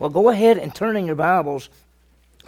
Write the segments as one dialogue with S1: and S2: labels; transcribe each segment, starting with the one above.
S1: Well, go ahead and turn in your Bibles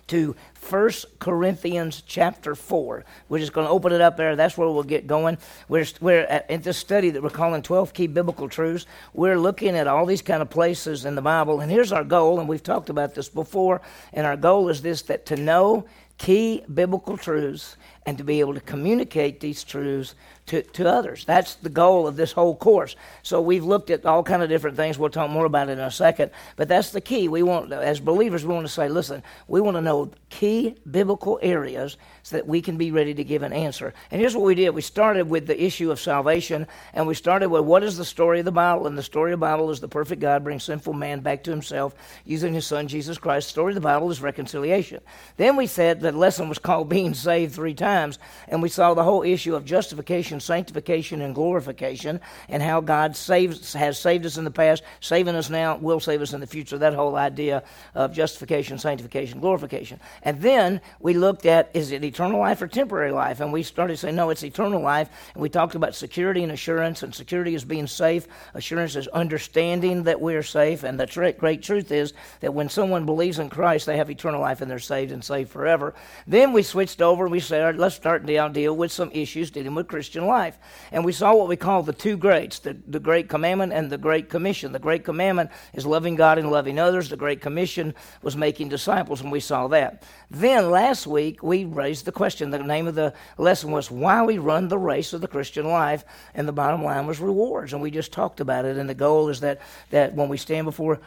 S1: to 1 Corinthians chapter 4. We're just going to open it up there. That's where we'll get going. We're, we're at, in this study that we're calling 12 Key Biblical Truths. We're looking at all these kind of places in the Bible. And here's our goal, and we've talked about this before. And our goal is this that to know key biblical truths and to be able to communicate these truths to, to others. That's the goal of this whole course. So we've looked at all kind of different things. We'll talk more about it in a second. But that's the key. We want, as believers, we want to say, listen, we want to know key biblical areas so that we can be ready to give an answer. And here's what we did. We started with the issue of salvation, and we started with what is the story of the Bible? And the story of the Bible is the perfect God brings sinful man back to himself using his son, Jesus Christ. The story of the Bible is reconciliation. Then we said the lesson was called being saved three times, and we saw the whole issue of justification, sanctification, and glorification, and how God saves, has saved us in the past, saving us now, will save us in the future. That whole idea of justification, sanctification, glorification. And then we looked at is it eternal life or temporary life? And we started saying, no, it's eternal life. And we talked about security and assurance, and security is being safe, assurance is understanding that we're safe. And the tr- great truth is that when someone believes in Christ, they have eternal life and they're saved and saved forever. Then we switched over and we said, right, let's start to deal with some issues dealing with Christian life. And we saw what we call the two greats the, the Great Commandment and the Great Commission. The Great Commandment is loving God and loving others, the Great Commission was making disciples, and we saw that. Then last week, we raised the question. The name of the lesson was Why We Run the Race of the Christian Life, and the bottom line was rewards. And we just talked about it. And the goal is that, that when we stand before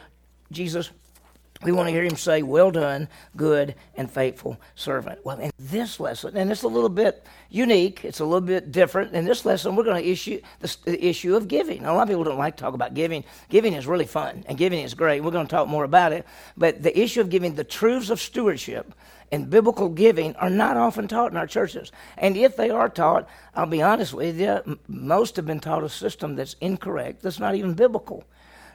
S1: Jesus, we want to hear him say, Well done, good and faithful servant. Well, in this lesson, and it's a little bit unique, it's a little bit different. In this lesson, we're going to issue the, the issue of giving. Now, a lot of people don't like to talk about giving. Giving is really fun, and giving is great. We're going to talk more about it. But the issue of giving, the truths of stewardship and biblical giving are not often taught in our churches. And if they are taught, I'll be honest with you, most have been taught a system that's incorrect, that's not even biblical.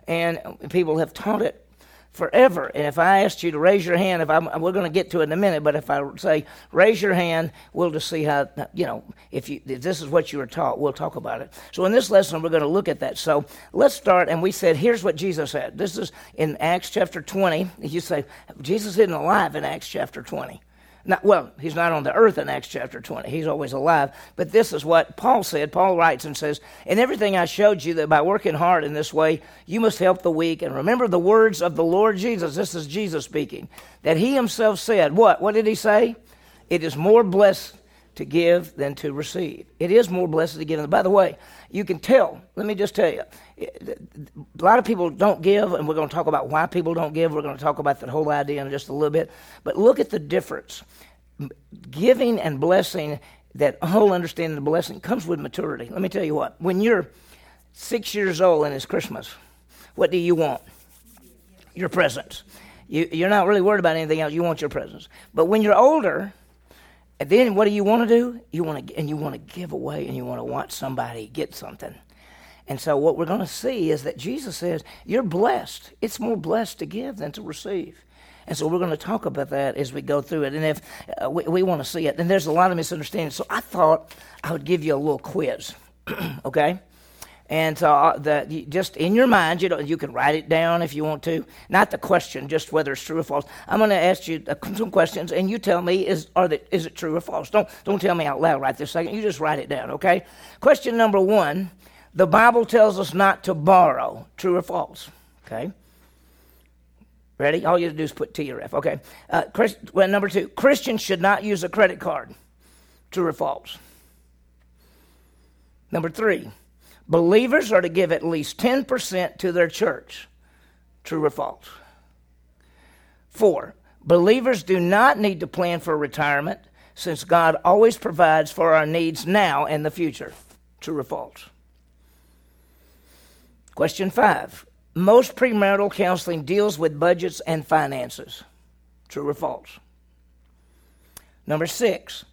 S1: And people have taught it forever. And if I asked you to raise your hand, if I'm, we're going to get to it in a minute, but if I say raise your hand, we'll just see how you know if you if this is what you were taught. We'll talk about it. So in this lesson, we're going to look at that. So let's start. And we said, here's what Jesus said. This is in Acts chapter 20. You say Jesus isn't alive in Acts chapter 20. Not, well, he's not on the earth in Acts chapter 20. He's always alive. But this is what Paul said. Paul writes and says, In everything I showed you that by working hard in this way, you must help the weak. And remember the words of the Lord Jesus. This is Jesus speaking. That he himself said, What? What did he say? It is more blessed to give than to receive. It is more blessed to give. And by the way, you can tell, let me just tell you, a lot of people don't give, and we're going to talk about why people don't give. We're going to talk about that whole idea in just a little bit. But look at the difference. Giving and blessing, that whole understanding of blessing comes with maturity. Let me tell you what, when you're six years old and it's Christmas, what do you want? Your presents. You, you're not really worried about anything else. You want your presents. But when you're older, and then what do you want to do? You want to and you want to give away and you want to watch somebody get something. And so what we're going to see is that Jesus says, you're blessed. It's more blessed to give than to receive. And so we're going to talk about that as we go through it. And if uh, we, we want to see it, and there's a lot of misunderstanding. So I thought I would give you a little quiz, okay? And so uh, just in your mind, you know, you can write it down if you want to. Not the question, just whether it's true or false. I'm going to ask you uh, some questions, and you tell me is are the, is it true or false? Don't don't tell me out loud right this second. You just write it down, okay? Question number one: The Bible tells us not to borrow. True or false? Okay. Ready? All you have to do is put T or F. Okay. Uh, Christ, well, number two: Christians should not use a credit card. True or false? Number three Believers are to give at least 10% to their church. True or false? Four, believers do not need to plan for retirement since God always provides for our needs now and the future. True or false? Question five, most premarital counseling deals with budgets and finances. True or false? Number six,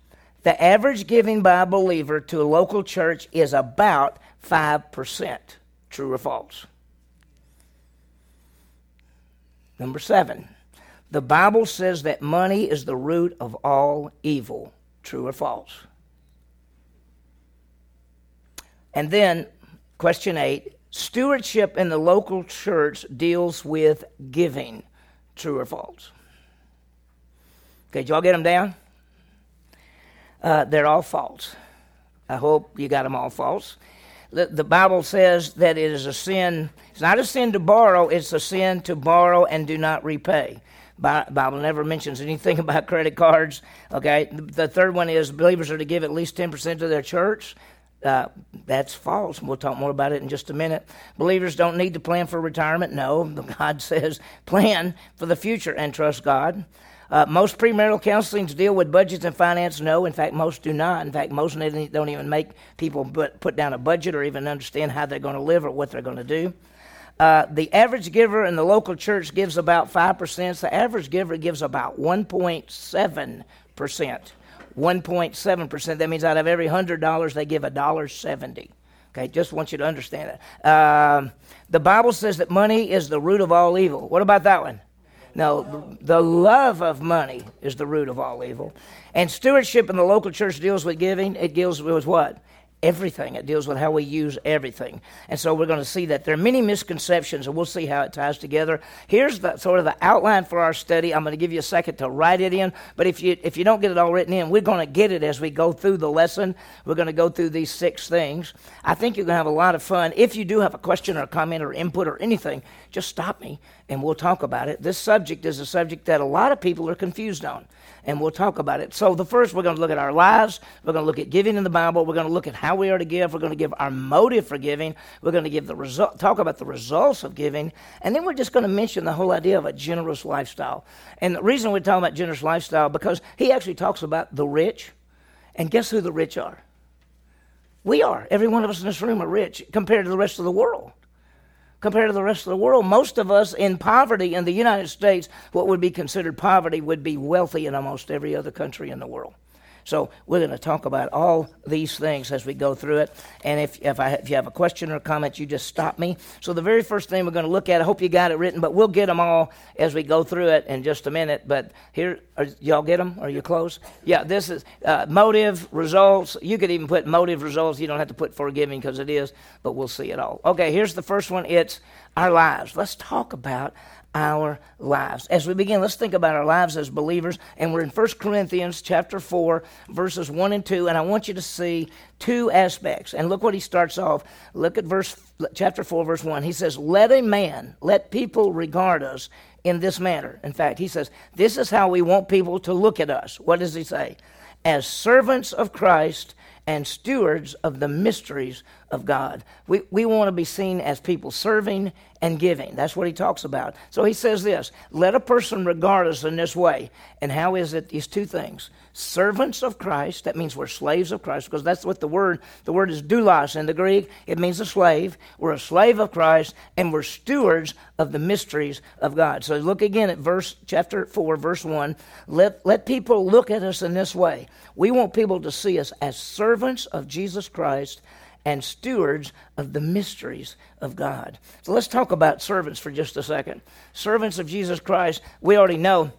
S1: the average giving by a believer to a local church is about 5%. True or false? Number seven, the Bible says that money is the root of all evil. True or false? And then, question eight stewardship in the local church deals with giving. true or false. Okay, y'all get them down? Uh, they're all false. I hope you got them all false. The, the Bible says that it is a sin. It's not a sin to borrow, it's a sin to borrow and do not repay. Bible never mentions anything about credit cards. Okay, the third one is believers are to give at least ten percent to their church. Uh, that's false. We'll talk more about it in just a minute. Believers don't need to plan for retirement. No, God says plan for the future and trust God. Uh, most premarital counselings deal with budgets and finance. No, in fact, most do not. In fact, most don't even make people put, down a budget or even understand how they're going to live or what they're going to do. Uh, the average giver in the local church gives about 5%. The average giver gives about 1.7%. 1.7%. That means out of every $100, they give $1.70. Okay, just want you to understand that. Um, the Bible says that money is the root of all evil. What about that one? No, the love of money is the root of all evil. And stewardship in the local church deals with giving. It deals with what? Everything. It deals with how we use everything. And so we're going to see that there are many misconceptions, and we'll see how it ties together. Here's the sort of the outline for our study. I'm going to give you a second to write it in, but if you if you don't get it all written in, we're going to get it as we go through the lesson. We're going to go through these six things. I think you're going to have a lot of fun. If you do have a question or a comment or input or anything, just stop me and we'll talk about it. This subject is a subject that a lot of people are confused on and we'll talk about it. So, the first, we're going to look at our lives. We're going to look at giving in the Bible. We're going to look at how we are to give. We're going to give our motive for giving. We're going to give the result, talk about the results of giving, and then we're just going to mention the whole idea of a generous lifestyle. And the reason we're talking about generous lifestyle because he actually talks about the rich, and guess who the rich are? We are. Every one of us in this room are rich compared to the rest of the world compared to the rest of the world. Most of us in poverty in the United States, what would be considered poverty, would be wealthy in almost every other country in the world. So we're going to talk about all these things as we go through it. And if, if, I, if you have a question or a comment, you just stop me. So the very first thing we're going to look at, I hope you got it written, but we'll get them all as we go through it in just a minute. But here, are, y'all get them? Are you close? Yeah, this is uh, motive, results. You could even put motive, results. You don't have to put forgiving because it is, but we'll see it all. Okay, here's the first one. It's our lives. Let's talk about our lives. As we begin, let's think about our lives as believers. And we're in 1 Corinthians chapter 4, verses 1 and 2. And I want you to see two aspects. And look what he starts off. Look at verse chapter 4, verse 1. He says, Let a man, let people regard us in this manner. In fact, he says, This is how we want people to look at us. What does he say? As servants of Christ and stewards of the mysteries of God. We, we want to be seen as people serving and giving. That's what he talks about. So he says this let a person regard us in this way. And how is it? These two things servants of Christ, that means we're slaves of Christ, because that's what the word, the word is doulos in the Greek. It means a slave. We're a slave of Christ, and we're stewards of the mysteries of God. So look again at verse chapter 4, verse 1. Let, let people look at us in this way. We want people to see us as servants of Jesus Christ and stewards of the mysteries of God. So let's talk about servants for just a second. Servants of Jesus Christ, we already know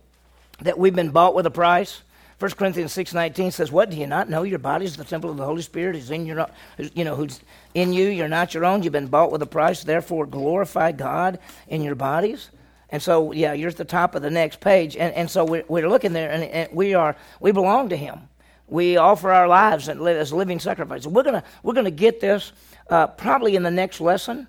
S1: that we've been bought with a price. 1 Corinthians 6:19 says, "What do you not know? Your body is the temple of the Holy Spirit. Is in your, you know, who's in you. You're not your own. You've been bought with a price. Therefore, glorify God in your bodies." And so, yeah, you're at the top of the next page, and, and so we're, we're looking there, and, and we are we belong to Him we offer our lives as living sacrifices. We're gonna we're gonna get this uh, probably in the next lesson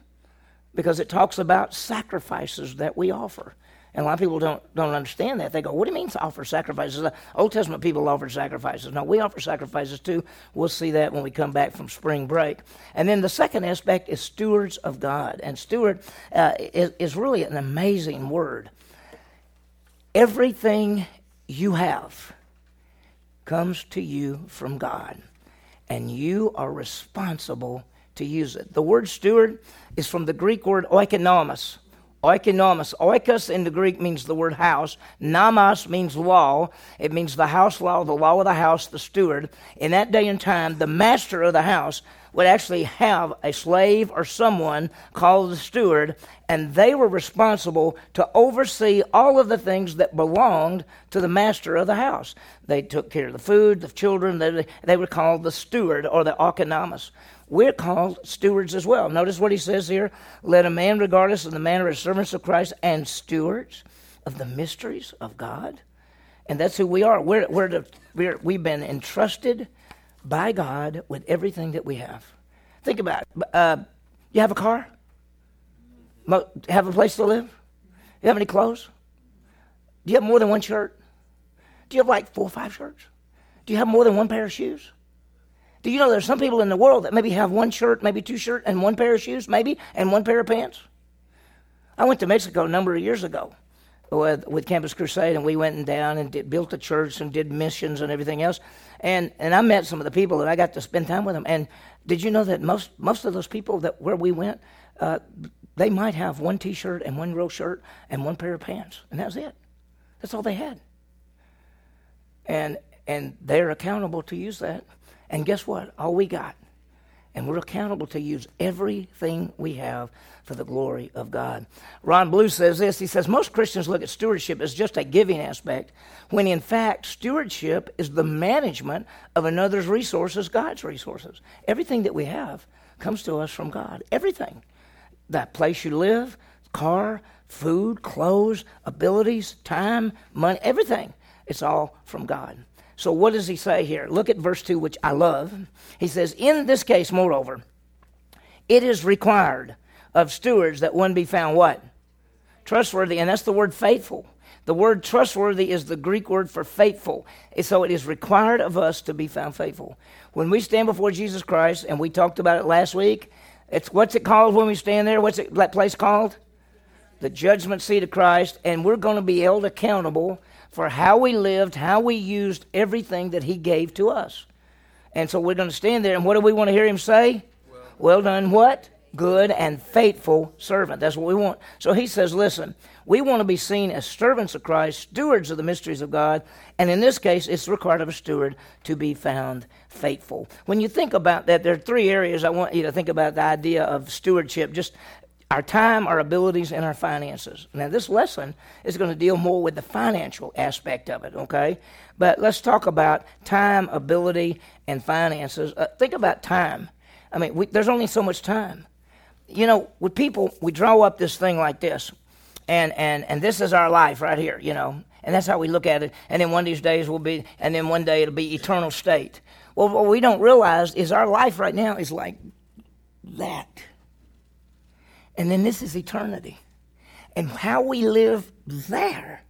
S1: because it talks about sacrifices that we offer. And a lot of people don't don't understand that. They go, "What do you mean to offer sacrifices?" The Old Testament people offered sacrifices. No, we offer sacrifices too. We'll see that when we come back from spring break. And then the second aspect is stewards of God. And steward uh, is, is really an amazing word. Everything you have comes to you from God, and you are responsible to use it. The word steward is from the Greek word oikonomos. Oikonomos. Oikos in the Greek means the word house. Nomos means law. It means the house law, the law of the house, the steward. In that day and time, the master of the house would actually have a slave or someone called the steward, and they were responsible to oversee all of the things that belonged to the master of the house. They took care of the food, the children, they, they were called the steward or the oikonomos. We're called stewards as well. Notice what he says here let a man regard us in the manner of servants of Christ and stewards. of the mysteries of God. And that's who we are. We're, we're, the, we're we've been entrusted by God with everything that we have. Think about it. Uh, you have a car? Have a place to live? You have any clothes? Do you have more than one shirt? Do you have like four or five shirts? Do you have more than one pair of shoes? Do you know there's some people in the world that maybe have one shirt, maybe two shirts, and one pair of shoes, maybe, and one pair of pants? I went to Mexico a number of years ago with, with Campus Crusade, and we went down and did, built a church and did missions and everything else. And, and I met some of the people that I got to spend time with them. And did you know that most, most of those people that where we went, uh, they might have one T-shirt and one real shirt and one pair of pants, and that was it. That's all they had. And and they're accountable to use that. And guess what? All we got. And we're accountable to use everything we have for the glory of God. Ron Blue says this. He says, Most Christians look at stewardship as just a giving aspect, when in fact, stewardship is the management of another's resources, God's resources. Everything that we have comes to us from God. Everything. That place you live, car, food, clothes, abilities, time, money, everything. It's all from God. So, what does he say here? Look at verse 2, which I love. He says, In this case, moreover, it is required of stewards that one be found what? Trustworthy. And that's the word faithful. The word trustworthy is the Greek word for faithful. So it is required of us to be found faithful. When we stand before Jesus Christ, and we talked about it last week, it's what's it called when we stand there? What's it, that place called? The judgment seat of Christ, and we're going to be held accountable for how we lived, how we used everything that He gave to us. And so we're going to stand there, and what do we want to hear Him say? Well, done, what? Good and faithful servant. That's what we want. So He says, listen, we want to be seen as servants of Christ, stewards of the mysteries of God, and in this case, it's required of a steward to be found faithful. When you think about that, there are three areas I want you to think about the idea of stewardship. Just our time, our abilities, and our finances. Now, this lesson is going to deal more with the financial aspect of it, okay? But let's talk about time, ability, and finances. Uh, think about time. I mean, we, there's only so much time. You know, with people, we draw up this thing like this, and, and, and this is our life right here, you know, and that's how we look at it. And then one of these days will be, and then one day it'll be eternal state. Well, what we don't realize is our life right now is like that and then this is eternity. And how we live there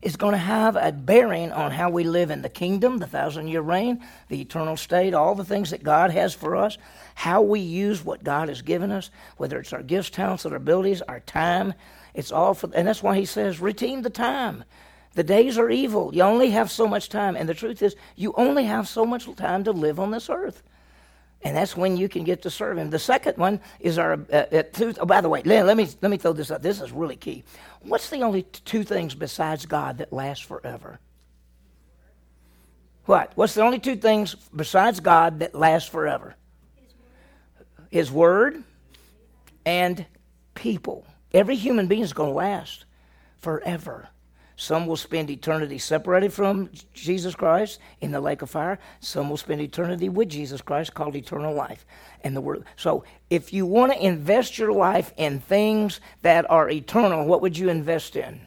S1: is going to have a bearing on how we live in the kingdom, the thousand year reign, the eternal state, all the things that God has for us, how we use what God has given us, whether it's our gifts, talents, our abilities, our time. It's all for, and that's why he says, redeem the time. The days are evil. You only have so much time. And the truth is, you only have so much time to live on this earth and that's when you can get to serve him. The second one is our uh, uh, two, oh, by the way, let, let, me let me throw this up. This is really key. What's the only two things besides God that last forever? What? What's the only two things besides God that last forever? His word and people. Every human being is going to last forever. Some will spend eternity separated from Jesus Christ in the lake of fire. Some will spend eternity with Jesus Christ called eternal life. And the word so if you want to invest your life in things that are eternal, what would you invest in?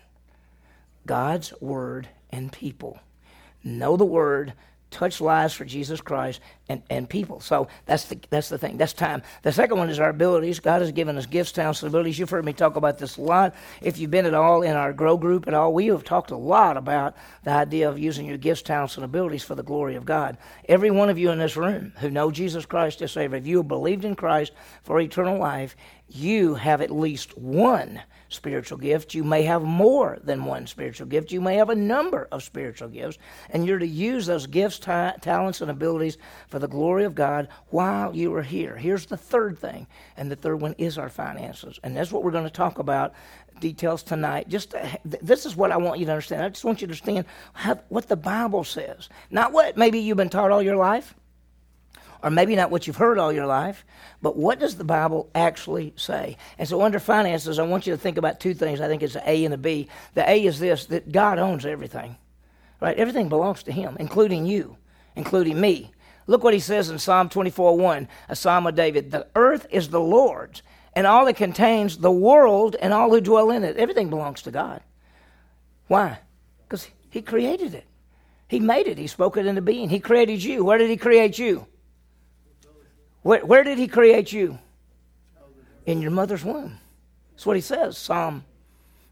S1: God's word and people. Know the word, touch lives for Jesus Christ and, and people. So that's the that's the thing. That's time. The second one is our abilities. God has given us gifts, talents, and abilities. You've heard me talk about this a lot. If you've been at all in our grow group at all, we have talked a lot about the idea of using your gifts, talents, and abilities for the glory of God. Every one of you in this room who know Jesus Christ as Savior, if you have believed in Christ for eternal life, you have at least one spiritual gift. You may have more than one spiritual gift. You may have a number of spiritual gifts, and you're to use those gifts, ta- talents, and abilities for the glory of God while you are here. Here's the third thing, and the third one is our finances, and that's what we're going to talk about details tonight. Just uh, to, this is what I want you to understand. I just want you to understand how, what the Bible says, not what maybe you've been taught all your life or maybe not what you've heard all your life, but what does the Bible actually say? And so, under finances, I want you to think about two things. I think it's an A and a B. The A is this that God owns everything, right? Everything belongs to Him, including you, including me. Look what He says in Psalm 24 1, a psalm of David The earth is the Lord's, and all it contains, the world and all who dwell in it. Everything belongs to God. Why? Because He created it. He made it. He spoke it into being. He created you. Where did He create you? Where, where did He create you? In your mother's womb. That's what He says, Psalm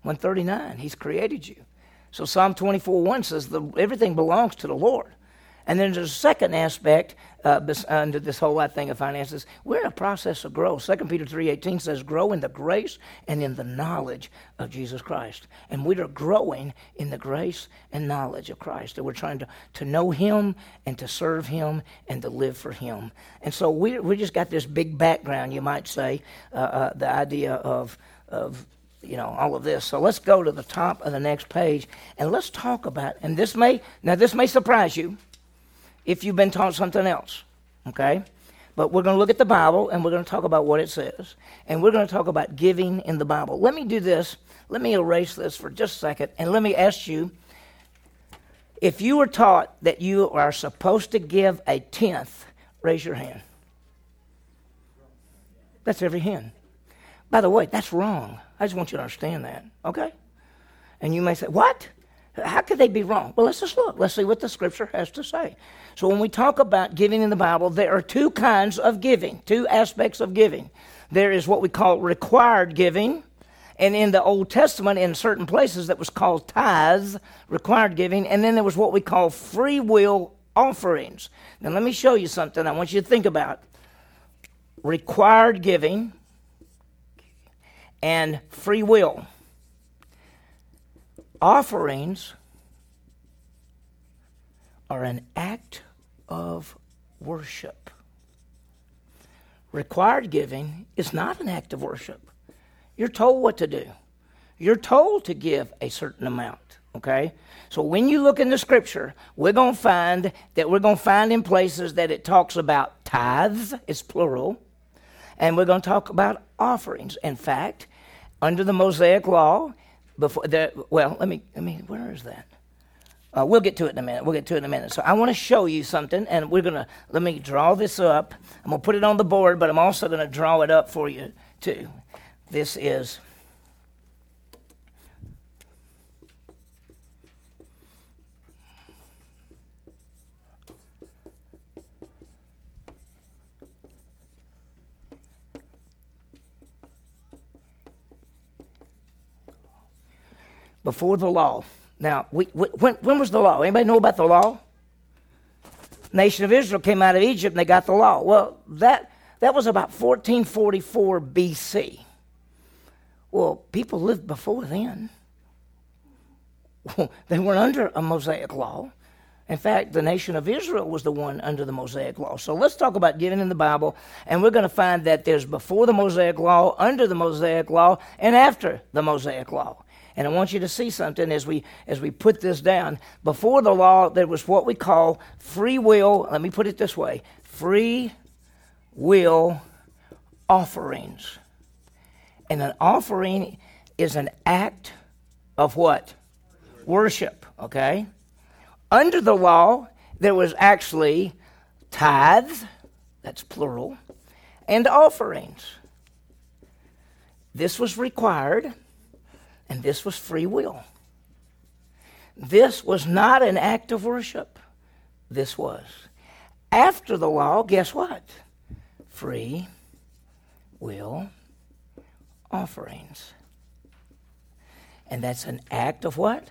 S1: 139. He's created you. So Psalm 24 1 says, the, everything belongs to the Lord. And then there's a second aspect uh, under this whole thing of finances. We're in a process of growth. 2 Peter 3.18 says, grow in the grace and in the knowledge of Jesus Christ. And we are growing in the grace and knowledge of Christ. And we're trying to, to know Him and to serve Him and to live for Him. And so we, we just got this big background, you might say, uh, uh, the idea of, of you know all of this so let's go to the top of the next page and let's talk about and this may now this may surprise you if you've been taught something else. Okay? But we're going to look at the Bible and we're going to talk about what it says. And we're going to talk about giving in the Bible. Let me do this. Let me erase this for just a second and let me ask you if you were taught that you are supposed to give a tenth, raise your hand. That's every hand. By the way, that's wrong. I just want you to understand that, okay? And you may say, What? How could they be wrong? Well, let's just look. Let's see what the scripture has to say. So, when we talk about giving in the Bible, there are two kinds of giving, two aspects of giving. There is what we call required giving, and in the Old Testament, in certain places, that was called tithes, required giving, and then there was what we call free will offerings. Now, let me show you something I want you to think about. Required giving and free will offerings are an act of worship. Required giving is not an act of worship. You're told what to do. You're told to give a certain amount, okay? So when you look in the scripture, we're going to find that we're going to find in places that it talks about tithes, it's plural, and we're going to talk about offerings. In fact, under the Mosaic law, before well, let me, let me, where is that? Uh, we'll get to it in a minute. We'll get to it in a minute. So I want to show you something, and we're going to, let me draw this up. I'm going to put it on the board, but I'm also going to draw it up for you, too. This is before the law. Now, we, we, when, when was the law? Anybody know about the law? Nation of Israel came out of Egypt and they got the law. Well, that, that was about 1444 BC. Well, people lived before then. they weren't under a Mosaic law. In fact, the nation of Israel was the one under the Mosaic law. So let's talk about giving in the Bible, and we're going to find that there's before the Mosaic law, under the Mosaic law, and after the Mosaic law. And I want you to see something as we as we put this down. Before the law, there was what we call free will. Let me put it this way: free will offerings. And an offering is an act of what? Worship. Okay. Under the law, there was actually tithes. That's plural, and offerings. This was required and this was free will. This was not an act of worship. This was. After the law, guess what? Free will offerings. And that's an act of what?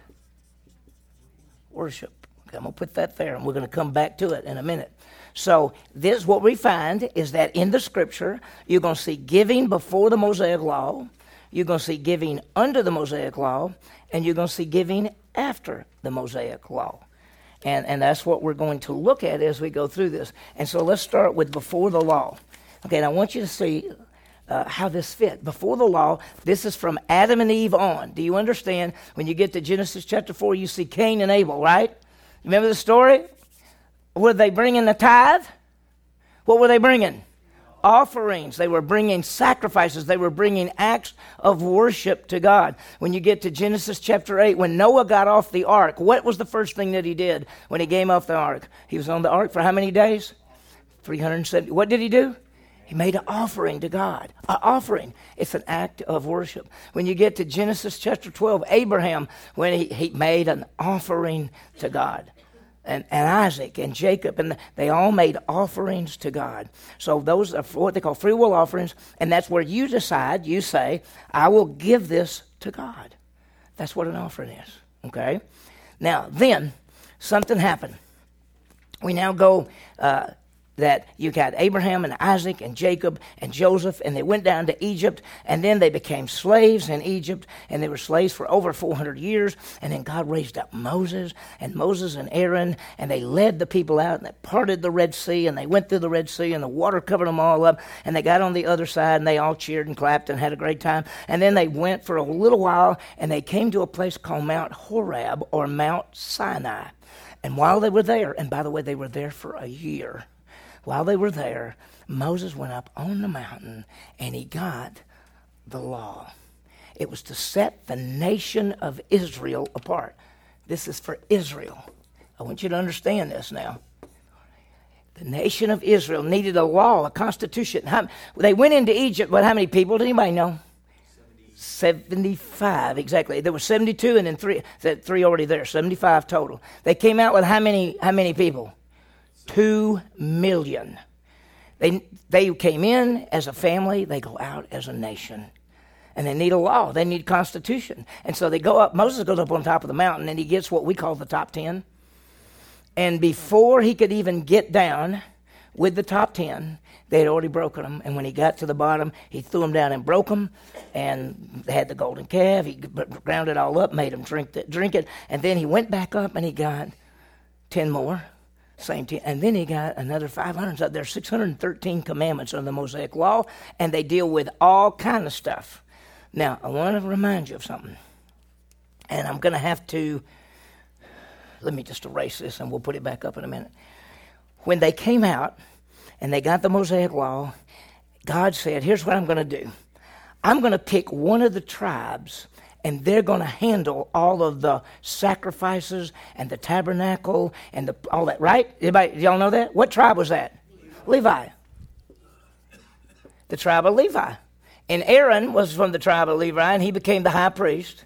S1: Worship. Okay, I'm going to put that there, and we're going to come back to it in a minute. So, this what we find is that in the scripture, you're going to see giving before the Mosaic law, you're going to see giving under the Mosaic law, and you're going to see giving after the Mosaic law. And, and that's what we're going to look at as we go through this. And so let's start with before the law. Okay, and I want you to see uh, how this fit. Before the law, this is from Adam and Eve on. Do you understand? When you get to Genesis chapter 4, you see Cain and Abel, right? Remember the story? Were they bringing the tithe? What were they bringing? Offerings. They were bringing sacrifices. They were bringing acts of worship to God. When you get to Genesis chapter 8, when Noah got off the ark, what was the first thing that he did when he came off the ark? He was on the ark for how many days? 370. What did he do? He made an offering to God. An offering. It's an act of worship. When you get to Genesis chapter 12, Abraham, when he, he made an offering to God. And, and Isaac and Jacob, and they all made offerings to God. So those are what they call free will offerings, and that's where you decide, you say, I will give this to God. That's what an offering is. Okay? Now, then, something happened. We now go uh, that you got Abraham and Isaac and Jacob and Joseph, and they went down to Egypt, and then they became slaves in Egypt, and they were slaves for over 400 years. And then God raised up Moses, and Moses and Aaron, and they led the people out, and they parted the Red Sea, and they went through the Red Sea, and the water covered them all up, and they got on the other side, and they all cheered and clapped and had a great time. And then they went for a little while, and they came to a place called Mount Horeb or Mount Sinai. And while they were there, and by the way, they were there for a year while they were there, Moses went up on the mountain and he got the law. It was to set the nation of Israel apart. This is for Israel. I want you to understand this now. The nation of Israel needed a law, a constitution. How, they went into Egypt, but how many people? Did anybody know? 75, exactly. There were 72 and then three, three already there, 75 total. They came out with how many, how many people? Two million. They, they came in as a family, they go out as a nation. And they need a law, they need constitution. And so they go up, Moses goes up on top of the mountain and he gets what we call the top 10. And before he could even get down with the top 10, they had already broken them. And when he got to the bottom, he threw them down and broke them. And they had the golden calf. He ground it all up, made them drink, it, drink it. And then he went back up and he got 10 more same team. And then he got another 500. So there's 613 commandments under the Mosaic Law, and they deal with all kind of stuff. Now, I want to remind you of something. And I'm going to have to, let me just erase this and we'll put it back up in a minute. When they came out and they got the Mosaic Law, God said, Here's what I'm going to do I'm going to pick one of the tribes and they're going to handle all of the sacrifices and the tabernacle and the, all that, right? Anybody, y'all know that? What tribe was that? Levi. The tribe of Levi. And Aaron was from the tribe of Levi, and he became the high priest.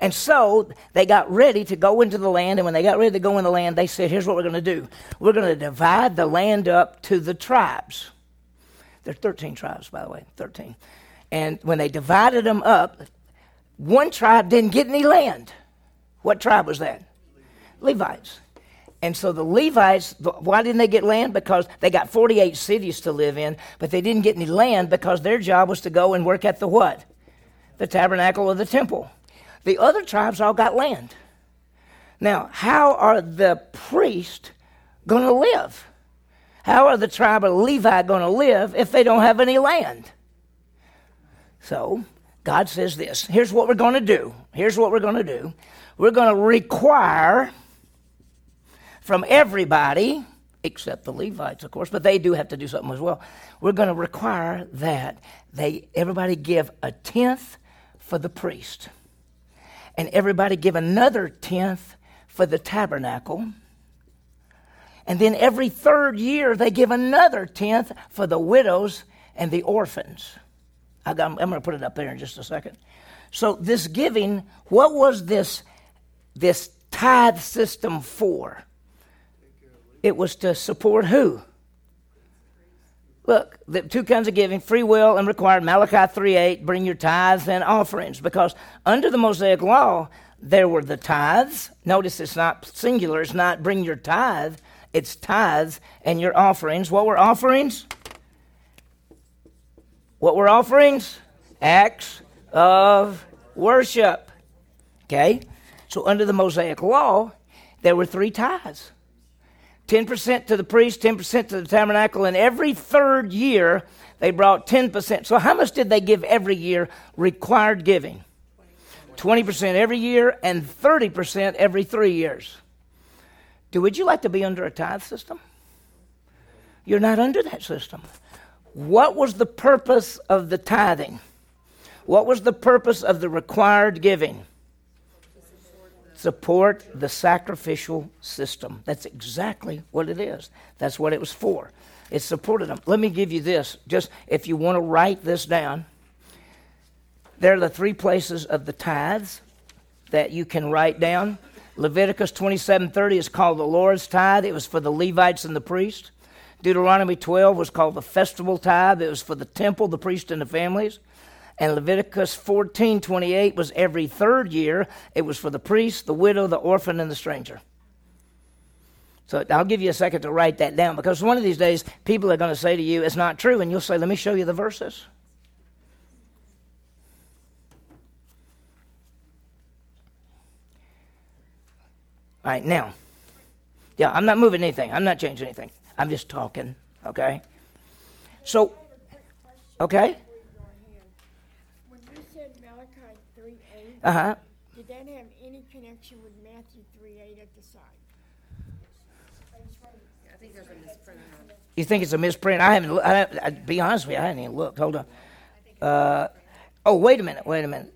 S1: And so they got ready to go into the land, and when they got ready to go in the land, they said, Here's what we're going to do we're going to divide the land up to the tribes. There are 13 tribes, by the way, 13. And when they divided them up, one tribe didn't get any land. What tribe was that? Levites. And so the Levites, why didn't they get land? Because they got 48 cities to live in, but they didn't get any land because their job was to go and work at the what? The tabernacle or the temple. The other tribes all got land. Now, how are the priests going to live? How are the tribe of Levi going to live if they don't have any land? So God says this here's what we're going to do. Here's what we're going to do. We're going to require from everybody, except the Levites, of course, but they do have to do something as well. We're going to require that they everybody give a tenth for the priest, and everybody give another tenth for the tabernacle. And then every third year, they give another tenth for the widows and the orphans. I got, I'm going to put it up there in just a second. So this giving, what was this this tithe system for? It was to support who? Look, the two kinds of giving, free will and required. Malachi 3.8, bring your tithes and offerings. Because under the Mosaic law, there were the tithes. Notice it's not singular. It's not bring your tithe. It's tithes and your offerings. What were offerings? What were offerings? Acts of worship. Okay? So under the Mosaic law, there were three tithes 10% to the priest, 10% to the tabernacle, and every third year they brought 10%. So how much did they give every year required giving? 20% every year and 30% every three years. Do would you like to be under a tithe system? You're not under that system. What was the purpose of the tithing? What was the purpose of the required giving? Support the sacrificial system. That's exactly what it is. That's what it was for. It supported them. Let me give you this. Just if you want to write this down, there are the three places of the tithes that you can write down. Leviticus 27:30 is called the Lord's tithe. It was for the Levites and the priest. Deuteronomy 12 was called the festival tithe. It was for the temple, the priest, and the families. And Leviticus 14:28 was every third year. It was for the priest, the widow, the orphan, and the stranger. So I'll give you a second to write that down because one of these days people are going to say to you, it's not true. And you'll say, let me show you the verses. All right, now, yeah, I'm not moving anything. I'm not changing anything. I'm just talking, okay? So, okay?
S2: When you said Malachi 3 8,
S1: Uh huh.
S2: did that have any connection with Matthew 3 8 at the side?
S3: I think there's a misprint.
S1: You think it's a misprint? I haven't. I, I, be honest with you, I haven't even looked. Hold on. Uh, oh, wait a minute. Wait a minute.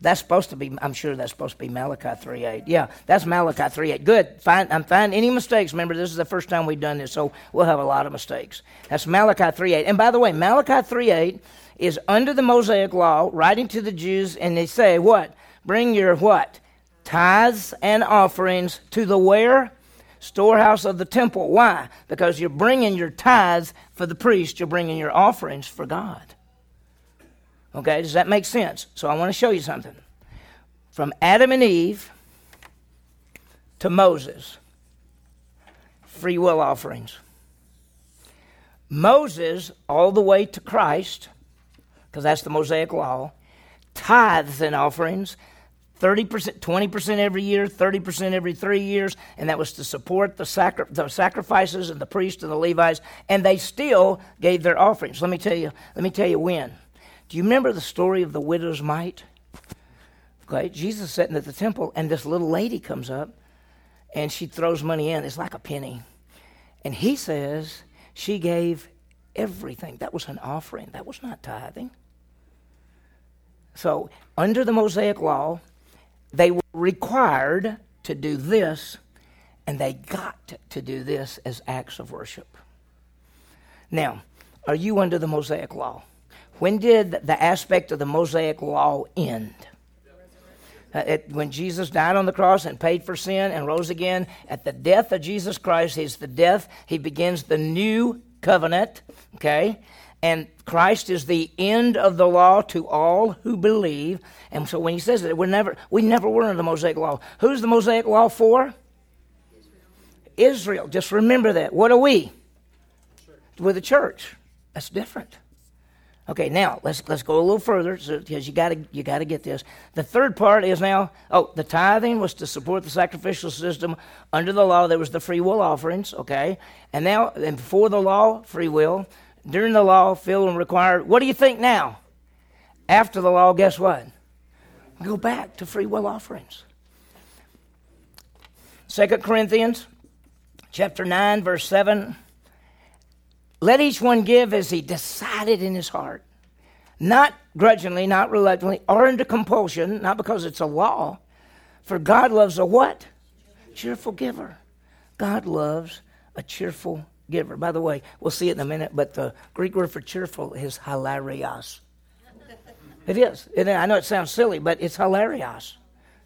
S1: That's supposed to be. I'm sure that's supposed to be Malachi three eight. Yeah, that's Malachi three eight. Good. Fine. I'm fine. Any mistakes? Remember, this is the first time we've done this, so we'll have a lot of mistakes. That's Malachi three eight. And by the way, Malachi three eight is under the Mosaic law, writing to the Jews, and they say what? Bring your what? Tithes and offerings to the where? storehouse of the temple. Why? Because you're bringing your tithes for the priest, you're bringing your offerings for God. Okay, does that make sense? So I want to show you something. From Adam and Eve to Moses, free will offerings. Moses, all the way to Christ, because that's the Mosaic law, tithes and offerings 30%, 20% every year, 30% every three years, and that was to support the, sacri- the sacrifices and the priests and the Levites, and they still gave their offerings. Let me tell you, let me tell you when. Do you remember the story of the widow's mite? Okay, Jesus sitting at the temple, and this little lady comes up, and she throws money in. It's like a penny. And he says she gave everything. That was an offering. That was not tithing. So, under the Mosaic law, they were required to do this, and they got to do this as acts of worship. Now, are you under the Mosaic law? When did the aspect of the Mosaic law end? Uh, it, when Jesus died on the cross and paid for sin and rose again, at the death of Jesus Christ, he's the death, he begins the new covenant, okay? And Christ is the end of the law to all who believe. And so when he says that, we're never, we never were under the Mosaic law. Who's the Mosaic law for? Israel. Israel. Just remember that. What are we? We're the church. That's different. Okay, now let's let's go a little further because you got to you got to get this. The third part is now. Oh, the tithing was to support the sacrificial system. Under the law, there was the free will offerings. Okay, and now and before the law, free will. During the law, filled and required. What do you think now? After the law, guess what? Go back to free will offerings. Second Corinthians, chapter nine, verse seven. Let each one give as he decided in his heart, not grudgingly, not reluctantly, or under compulsion, not because it's a law. For God loves a what? Cheerful giver. God loves a cheerful giver. By the way, we'll see it in a minute, but the Greek word for cheerful is hilarios. It is. It, I know it sounds silly, but it's hilarious.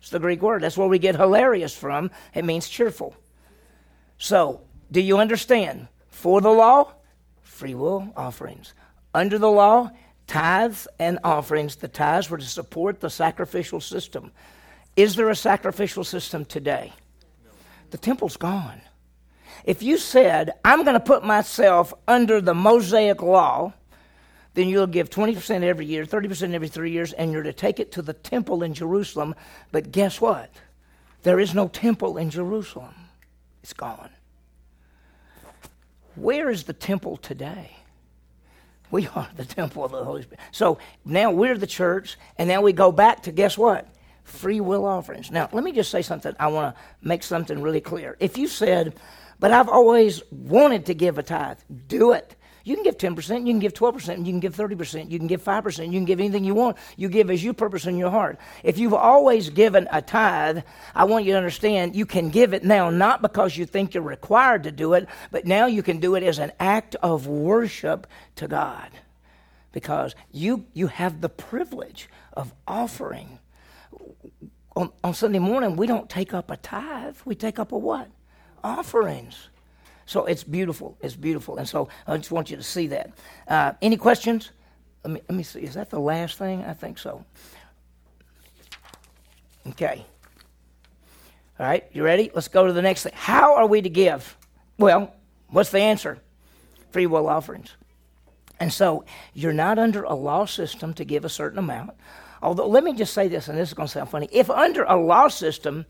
S1: It's the Greek word. That's where we get hilarious from. It means cheerful. So, do you understand? For the law, free will offerings. Under the law, tithes and offerings. The tithes were to support the sacrificial system. Is there a sacrificial system today? The temple's gone. If you said, I'm going to put myself under the Mosaic law, then you'll give 20% every year, 30% every three years, and you're to take it to the temple in Jerusalem. But guess what? There is no temple in Jerusalem, it's gone. Where is the temple today? We are the temple of the Holy Spirit. So now we're the church, and now we go back to guess what? Free will offerings. Now, let me just say something. I want to make something really clear. If you said, but I've always wanted to give a tithe, do it. You can give 10%, you can give 12%, you can give 30%, you can give 5%, you can give anything you want. You give as you purpose in your heart. If you've always given a tithe, I want you to understand you can give it now, not because you think you're required to do it, but now you can do it as an act of worship to God. Because you, you have the privilege of offering. On, on Sunday morning, we don't take up a tithe, we take up a what? Offerings. So it's beautiful. It's beautiful. And so I just want you to see that. Uh, any questions? Let me, let me see. Is that the last thing? I think so. Okay. All right, you ready? Let's go to the next thing. How are we to give? Well, what's the answer? Free will offerings. And so you're not under a law system to give a certain amount. Although, let me just say this, and this is going to sound funny. If under a law system,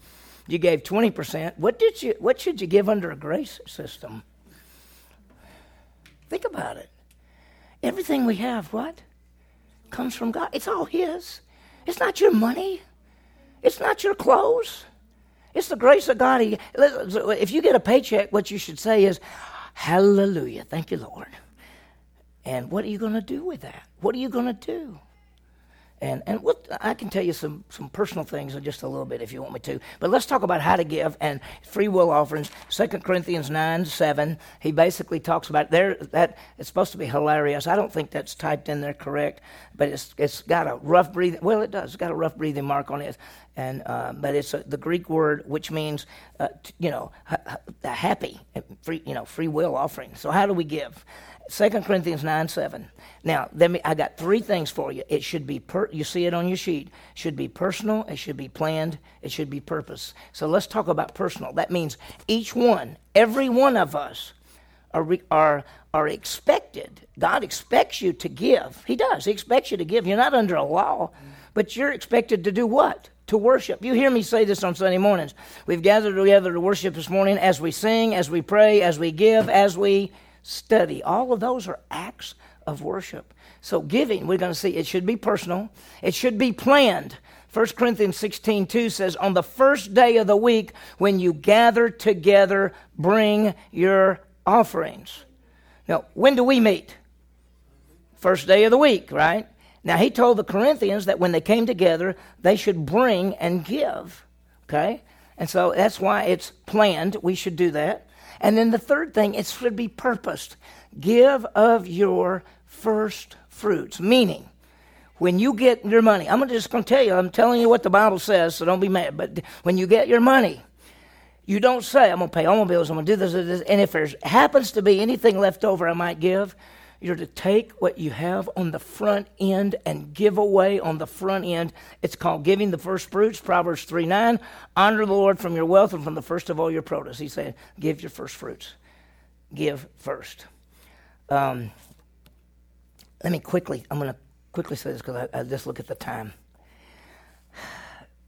S1: you gave 20%. What, did you, what should you give under a grace system? Think about it. Everything we have, what? Comes from God. It's all His. It's not your money. It's not your clothes. It's the grace of God. If you get a paycheck, what you should say is, Hallelujah. Thank you, Lord. And what are you going to do with that? What are you going to do? And, and what, I can tell you some, some personal things in just a little bit if you want me to. But let's talk about how to give and free will offerings. 2 Corinthians 9 7, he basically talks about there that it's supposed to be hilarious. I don't think that's typed in there correct, but it's, it's got a rough breathing, well, it does. It's got a rough breathing mark on it. And, uh, but it's a, the Greek word which means, uh, t- you know, ha- happy, free, you know, free will offering. So how do we give? 2 Corinthians 9 7. Now, let me, I got three things for you. It should be, per, you see it on your sheet, should be personal, it should be planned, it should be purpose. So let's talk about personal. That means each one, every one of us, are, are, are expected. God expects you to give. He does. He expects you to give. You're not under a law, but you're expected to do what? To worship. You hear me say this on Sunday mornings. We've gathered together to worship this morning as we sing, as we pray, as we give, as we study. All of those are acts of worship. So, giving, we're going to see it should be personal, it should be planned. 1 Corinthians 16 2 says, On the first day of the week, when you gather together, bring your offerings. Now, when do we meet? First day of the week, right? Now, he told the Corinthians that when they came together, they should bring and give. Okay? And so that's why it's planned. We should do that. And then the third thing, it should be purposed. Give of your first fruits, meaning when you get your money, I'm just going to tell you, I'm telling you what the Bible says, so don't be mad. But when you get your money, you don't say, I'm going to pay all my bills, I'm going to do this, this, and if there happens to be anything left over I might give, you're to take what you have on the front end and give away on the front end. It's called giving the first fruits, Proverbs 3 9. Honor the Lord from your wealth and from the first of all your produce. He said, give your first fruits. Give first. Um, let me quickly, I'm going to quickly say this because I, I just look at the time.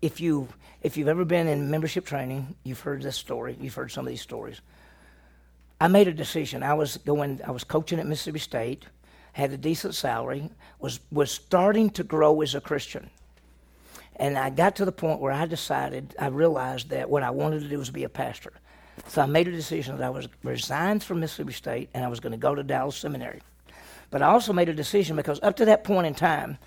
S1: If, you, if you've ever been in membership training, you've heard this story, you've heard some of these stories. I made a decision. I was going. I was coaching at Mississippi State, had a decent salary, was was starting to grow as a Christian, and I got to the point where I decided. I realized that what I wanted to do was be a pastor. So I made a decision that I was resigned from Mississippi State and I was going to go to Dallas Seminary. But I also made a decision because up to that point in time,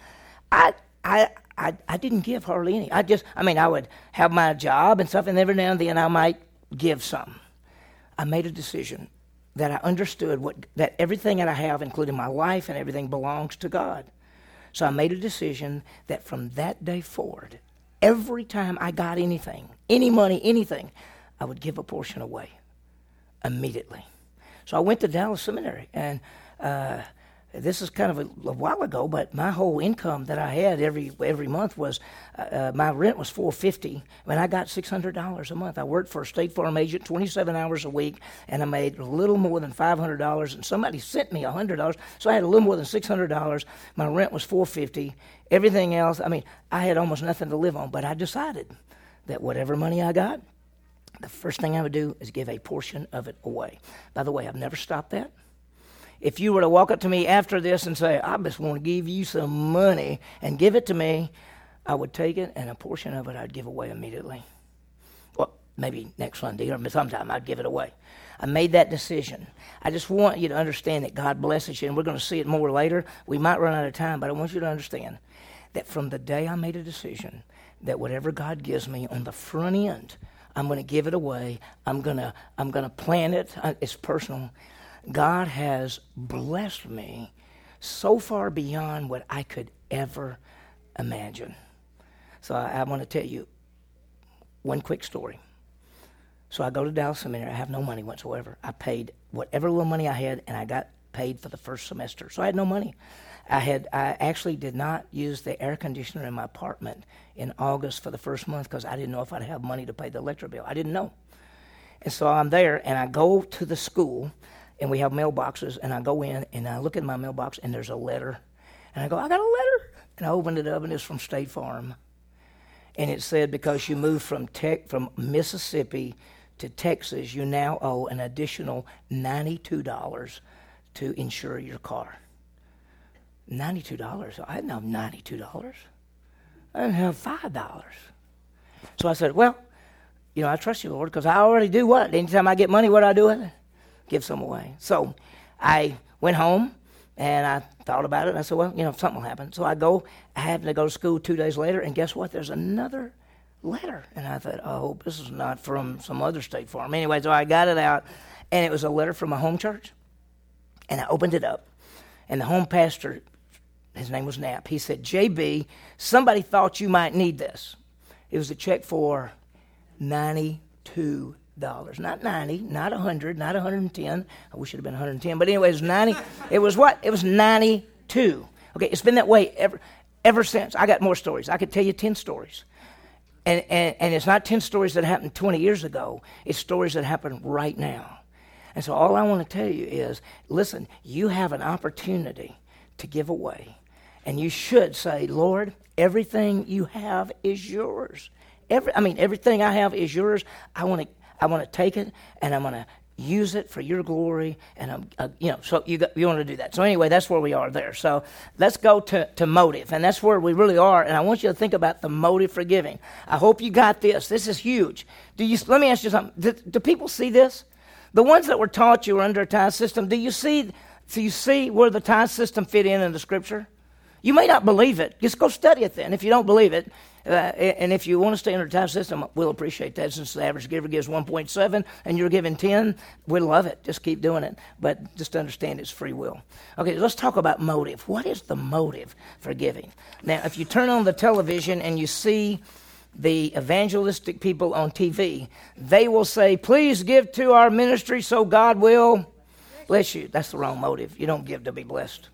S1: I I I, I didn't give hardly any. I just I mean I would have my job and stuff, and every now and then I might give some. I made a decision that I understood what, that everything that I have, including my life and everything, belongs to God. So I made a decision that from that day forward, every time I got anything, any money, anything, I would give a portion away immediately. So I went to Dallas Seminary, and uh, this is kind of a, a, while ago, but my whole income that I had every every month was uh, uh my rent was four fifty. When I got six hundred dollars a month, I worked for a State Farm agent twenty seven hours a week, and I made a little more than five hundred dollars. And somebody sent me hundred dollars, so I had a little more than six hundred dollars. My rent was four fifty. Everything else, I mean, I had almost nothing to live on. But I decided that whatever money I got, the first thing I would do is give a portion of it away. By the way, I've never stopped that if you were to walk up to me after this and say, I just want to give you some money and give it to me, I would take it and a portion of it I'd give away immediately. Well, maybe next Sunday or sometime I'd give it away. I made that decision. I just want you to understand that God blesses you, and we're going to see it more later. We might run out of time, but I want you to understand that from the day I made a decision that whatever God gives me on the front end, I'm going to give it away. I'm going to I'm going to plan it. Uh, it's personal. God has blessed me so far beyond what I could ever imagine. So I, I want to tell you one quick story. So I go to Dallas Seminary. I have no money whatsoever. I paid whatever little money I had, and I got paid for the first semester. So I had no money. I had I actually did not use the air conditioner in my apartment in August for the first month because I didn't know if I'd have money to pay the electric bill. I didn't know. And so I'm there, and I go to the school, and we have mailboxes, and I go in, and I look at my mailbox, and there's a letter. And I go, I got a letter. And I opened it up, and it's from State Farm. And it said, because you moved from, tech, from Mississippi to Texas, you now owe an additional $92 to insure your car. $92. I didn't have $92. I didn't have $5. So I said, well, you know, I trust you, Lord, because I already do what? Anytime I get money, what do I do with it? Give some away. So I went home and I thought about it. I said, well, you know, something will happen. So I go, I happen to go to school two days later, and guess what? There's another letter. And I thought, oh, I hope this is not from some other state farm. Anyway, so I got it out, and it was a letter from my home church. And I opened it up, and the home pastor, his name was Knapp, he said, JB, somebody thought you might need this. It was a check for $92. Not 90, not a 100, not a 110. I wish it had been 110, but anyway, it was 90. it was what? It was 92. Okay, it's been that way ever, ever since. I got more stories. I could tell you 10 stories. And, and, and it's not 10 stories that happened 20 years ago, it's stories that happen right now. And so, all I want to tell you is listen, you have an opportunity to give away. And you should say, Lord, everything you have is yours. Every, I mean, everything I have is yours. I want to, I want to take it and I'm going to use it for your glory. And I'm, uh, you know, so you you want to do that. So anyway, that's where we are there. So let's go to, to motive, and that's where we really are. And I want you to think about the motive for giving. I hope you got this. This is huge. Do you? Let me ask you something. Do, do people see this? The ones that were taught you were under a tithe system. Do you see? Do you see where the tithe system fit in in the scripture? You may not believe it. Just go study it then. If you don't believe it, uh, and if you want to stay under the tithe system, we'll appreciate that. Since the average giver gives 1.7 and you're giving 10, we love it. Just keep doing it. But just understand it's free will. Okay, let's talk about motive. What is the motive for giving? Now, if you turn on the television and you see the evangelistic people on TV, they will say, Please give to our ministry so God will bless you. That's the wrong motive. You don't give to be blessed.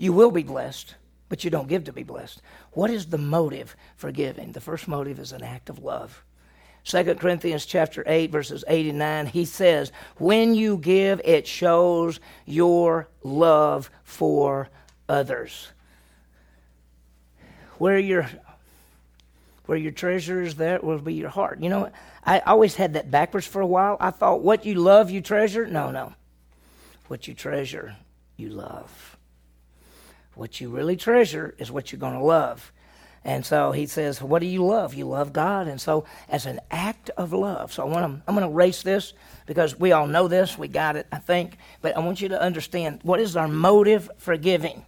S1: You will be blessed, but you don't give to be blessed. What is the motive for giving? The first motive is an act of love. 2 Corinthians chapter 8 verses 8 and 9 he says when you give it shows your love for others. Where your where your treasure is there will be your heart. You know I always had that backwards for a while. I thought what you love you treasure? No no. What you treasure you love what you really treasure is what you're going to love. And so he says, What do you love? You love God. And so, as an act of love, so I want to, I'm going to erase this because we all know this. We got it, I think. But I want you to understand what is our motive for giving?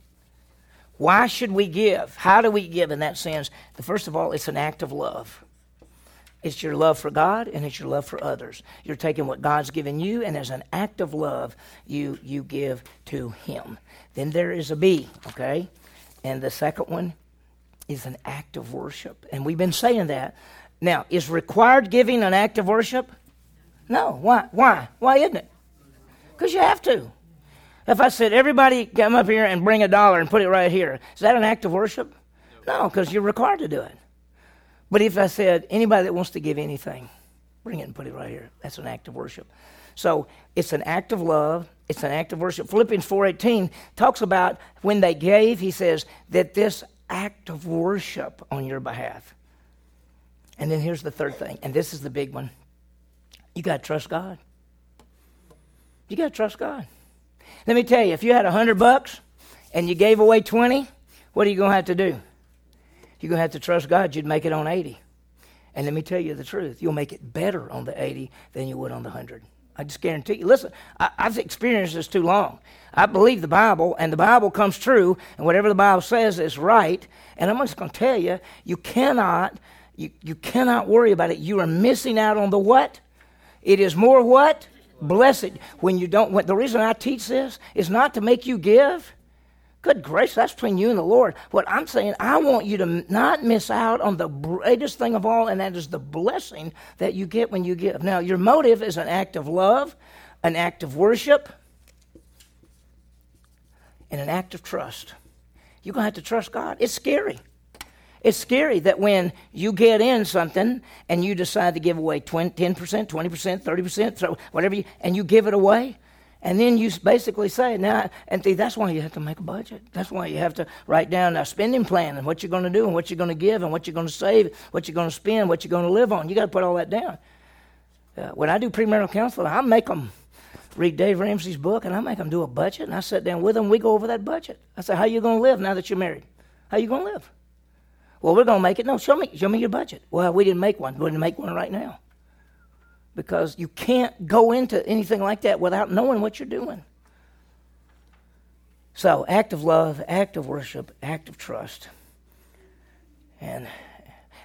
S1: Why should we give? How do we give in that sense? First of all, it's an act of love. It's your love for God and it's your love for others. You're taking what God's given you, and as an act of love, you, you give to Him. Then there is a B, okay? And the second one is an act of worship. And we've been saying that. Now, is required giving an act of worship? No. Why? Why? Why isn't it? Because you have to. If I said, everybody come up here and bring a dollar and put it right here, is that an act of worship? No, because you're required to do it. But if I said, anybody that wants to give anything, bring it and put it right here, that's an act of worship. So it's an act of love. It's an act of worship. Philippians 4.18 talks about when they gave, he says, that this act of worship on your behalf. And then here's the third thing, and this is the big one. You got to trust God. You got to trust God. Let me tell you, if you had a hundred bucks and you gave away 20, what are you going to have to do? You're going to have to trust God you'd make it on 80. And let me tell you the truth you'll make it better on the 80 than you would on the 100. I just guarantee you. Listen, I, have experienced this too long. I believe the Bible, and the Bible comes true, and whatever the Bible says is right. And I'm just going to tell you, you cannot, you, you cannot worry about it. You are missing out on the what? It is more what? Blessed. When you don't, when, the reason I teach this is not to make you give. Good grace, that's between you and the Lord. What I'm saying, I want you to not miss out on the greatest thing of all, and that is the blessing that you get when you give. Now, your motive is an act of love, an act of worship, and an act of trust. You're going to have to trust God. It's scary. It's scary that when you get in something and you decide to give away 20, 10%, 20%, 30%, whatever, you, and you give it away, and then you basically say, now, and see, that's why you have to make a budget. That's why you have to write down a spending plan and what you're going to do and what you're going to give and what you're going to save, what you're going to spend, what you're going to live on. You got to put all that down. Uh, when I do premarital counseling, I make them read Dave Ramsey's book and I make them do a budget and I sit down with them. We go over that budget. I say, how you going to live now that you're married? How you going to live? Well, we're going to make it. No, show me, show me your budget. Well, we didn't make one. We're going to make one right now because you can't go into anything like that without knowing what you're doing. So, act of love, act of worship, act of trust. And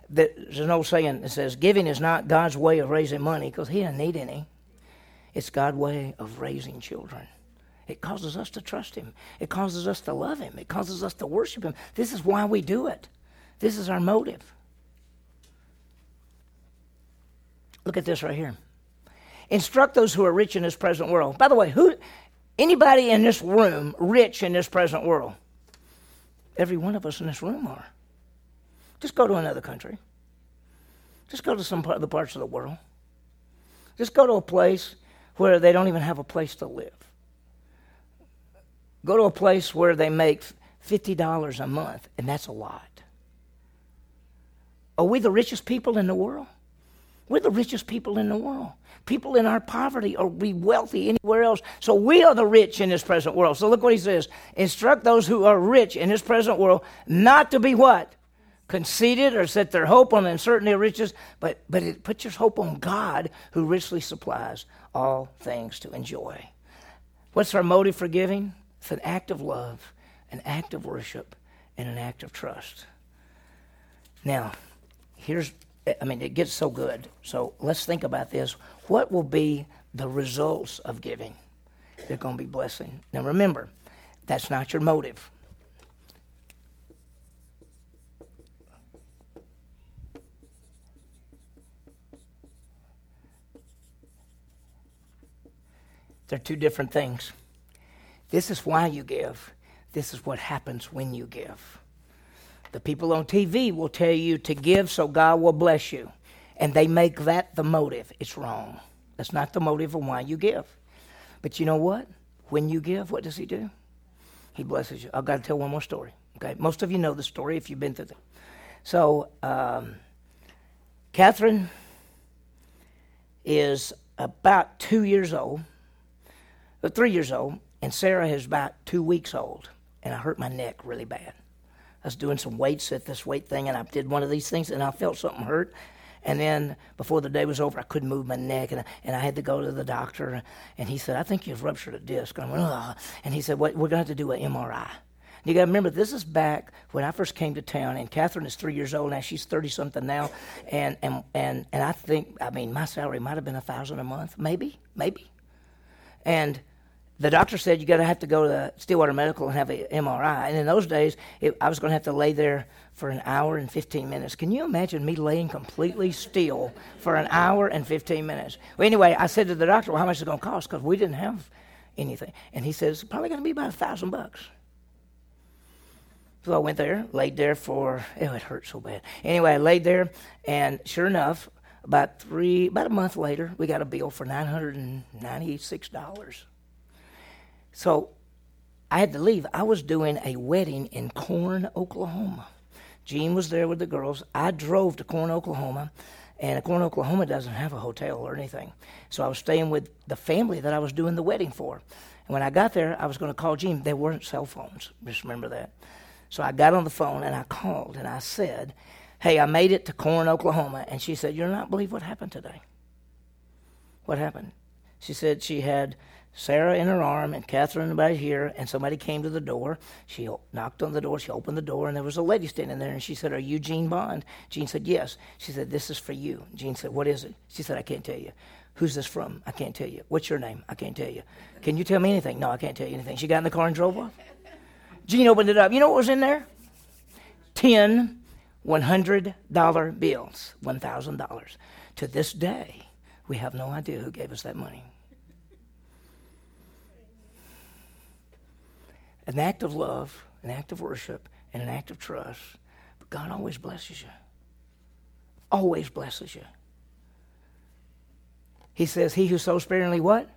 S1: there's an old saying that says, giving is not God's way of raising money because He doesn't need any. It's God's way of raising children. It causes us to trust Him, it causes us to love Him, it causes us to worship Him. This is why we do it, this is our motive. Look at this right here. Instruct those who are rich in this present world. By the way, who anybody in this room rich in this present world? Every one of us in this room are. Just go to another country. Just go to some part of the parts of the world. Just go to a place where they don't even have a place to live. Go to a place where they make $50 a month, and that's a lot. Are we the richest people in the world? We're the richest people in the world. People in our poverty are we wealthy anywhere else. So we are the rich in this present world. So look what he says. Instruct those who are rich in this present world not to be what? Conceited or set their hope on the uncertainty of riches, but, but it, put your hope on God who richly supplies all things to enjoy. What's our motive for giving? It's an act of love, an act of worship, and an act of trust. Now, here's I mean, it gets so good. So let's think about this. What will be the results of giving? They're going to be blessing. Now remember, that's not your motive. They're two different things. This is why you give. This is what happens when you give. The people on TV will tell you to give so God will bless you. And they make that the motive. It's wrong. That's not the motive of why you give. But you know what? When you give, what does He do? He blesses you. I've got to tell one more story. Okay, most of you know the story if you've been through it. So, um, Catherine is about two years old, or uh, three years old, and Sarah is about two weeks old, and I hurt my neck really bad. I was doing some weights at this weight thing, and I did one of these things, and I felt something hurt. And then before the day was over, I couldn't move my neck, and I, and I had to go to the doctor. And he said, "I think you've ruptured a disc. And I went, Ugh. And he said, well, "We're going to have to do an MRI." You got to remember, this is back when I first came to town, and Catherine is three years old now. She's thirty something now, and and and and I think, I mean, my salary might have been a thousand a month, maybe, maybe. And the doctor said you got to have to go to Stillwater Medical and have an MRI. And in those days, it, I was going to have to lay there for an hour and 15 minutes. Can you imagine me laying completely still for an hour and 15 minutes? Well, anyway, I said to the doctor, well, how much is it going to cost? Because we didn't have anything. And he says, it's probably going to be about a thousand bucks. So I went there, laid there for, oh, it hurt so bad. Anyway, I laid there, and sure enough, about three, about a month later, we got a bill for $996. So I had to leave. I was doing a wedding in Corn, Oklahoma. Jean was there with the girls. I drove to Corn, Oklahoma, and Corn, Oklahoma doesn't have a hotel or anything. So I was staying with the family that I was doing the wedding for. And when I got there, I was going to call Jean. There weren't cell phones. Just remember that. So I got on the phone and I called and I said, Hey, I made it to Corn, Oklahoma. And she said, You'll not believe what happened today. What happened? She said she had Sarah in her arm and Catherine about here, and somebody came to the door. She knocked on the door. She opened the door, and there was a lady standing there. And she said, "Are you Jean Bond?" Jean said, "Yes." She said, "This is for you." Jean said, "What is it?" She said, "I can't tell you." Who's this from? I can't tell you. What's your name? I can't tell you. Can you tell me anything? No, I can't tell you anything. She got in the car and drove off. Jean opened it up. You know what was in there? Ten $100 bills, $1,000. To this day, we have no idea who gave us that money. An act of love, an act of worship, and an act of trust. But God always blesses you. Always blesses you. He says, He who sows sparingly what?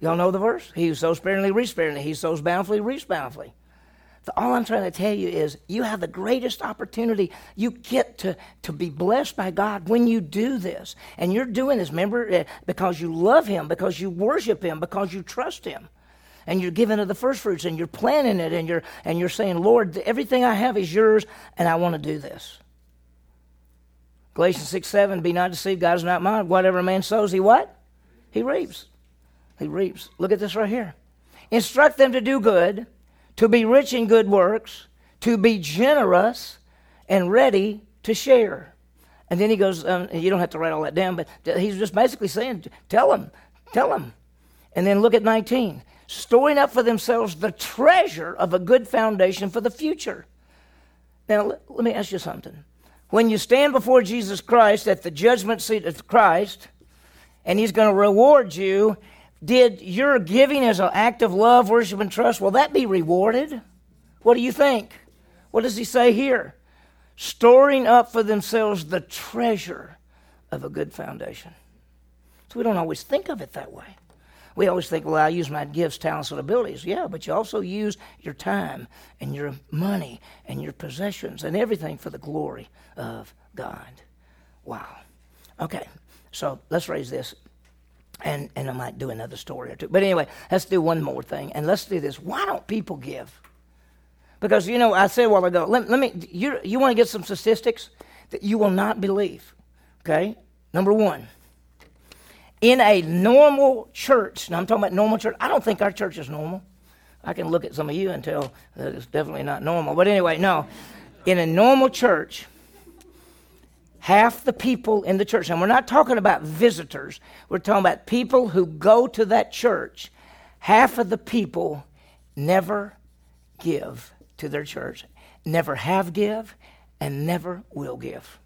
S1: Y'all know the verse? He who sows sparingly reaps sparingly. He sows bountifully reaps bountifully. All I'm trying to tell you is you have the greatest opportunity. You get to, to be blessed by God when you do this. And you're doing this, remember, eh, because you love Him, because you worship Him, because you trust Him. And you're giving of the first fruits and you're planning it and you're, and you're saying, Lord, everything I have is yours and I want to do this. Galatians 6 7, be not deceived, God is not mine. Whatever a man sows, he what? He reaps. He reaps. Look at this right here. Instruct them to do good to be rich in good works, to be generous and ready to share. And then he goes, um, you don't have to write all that down, but he's just basically saying, tell them, tell them. And then look at 19 storing up for themselves the treasure of a good foundation for the future. Now, let, me ask you something. When you stand before Jesus Christ at the judgment seat of Christ, and he's going to reward you did your giving as an act of love, worship, and trust, will that be rewarded? What do you think? What does he say here? Storing up for themselves the treasure of a good foundation. So we don't always think of it that way. We always think, well, I use my gifts, talents, and abilities. Yeah, but you also use your time and your money and your possessions and everything for the glory of God. Wow. Okay, so let's raise this and, and I might do another story or two. But anyway, let's do one more thing. And let's do this. Why don't people give? Because, you know, I said a while ago, let, let me, you, you want to get some statistics that you will not believe. Okay? Number one, in a normal church, now I'm talking about normal church, I don't think our church is normal. I can look at some of you and tell that it's definitely not normal. But anyway, no. In a normal church, half the people in the church, and we're not talking about visitors, we're talking about people who go to that church, half of the people never give to their church, never have give, and never will give.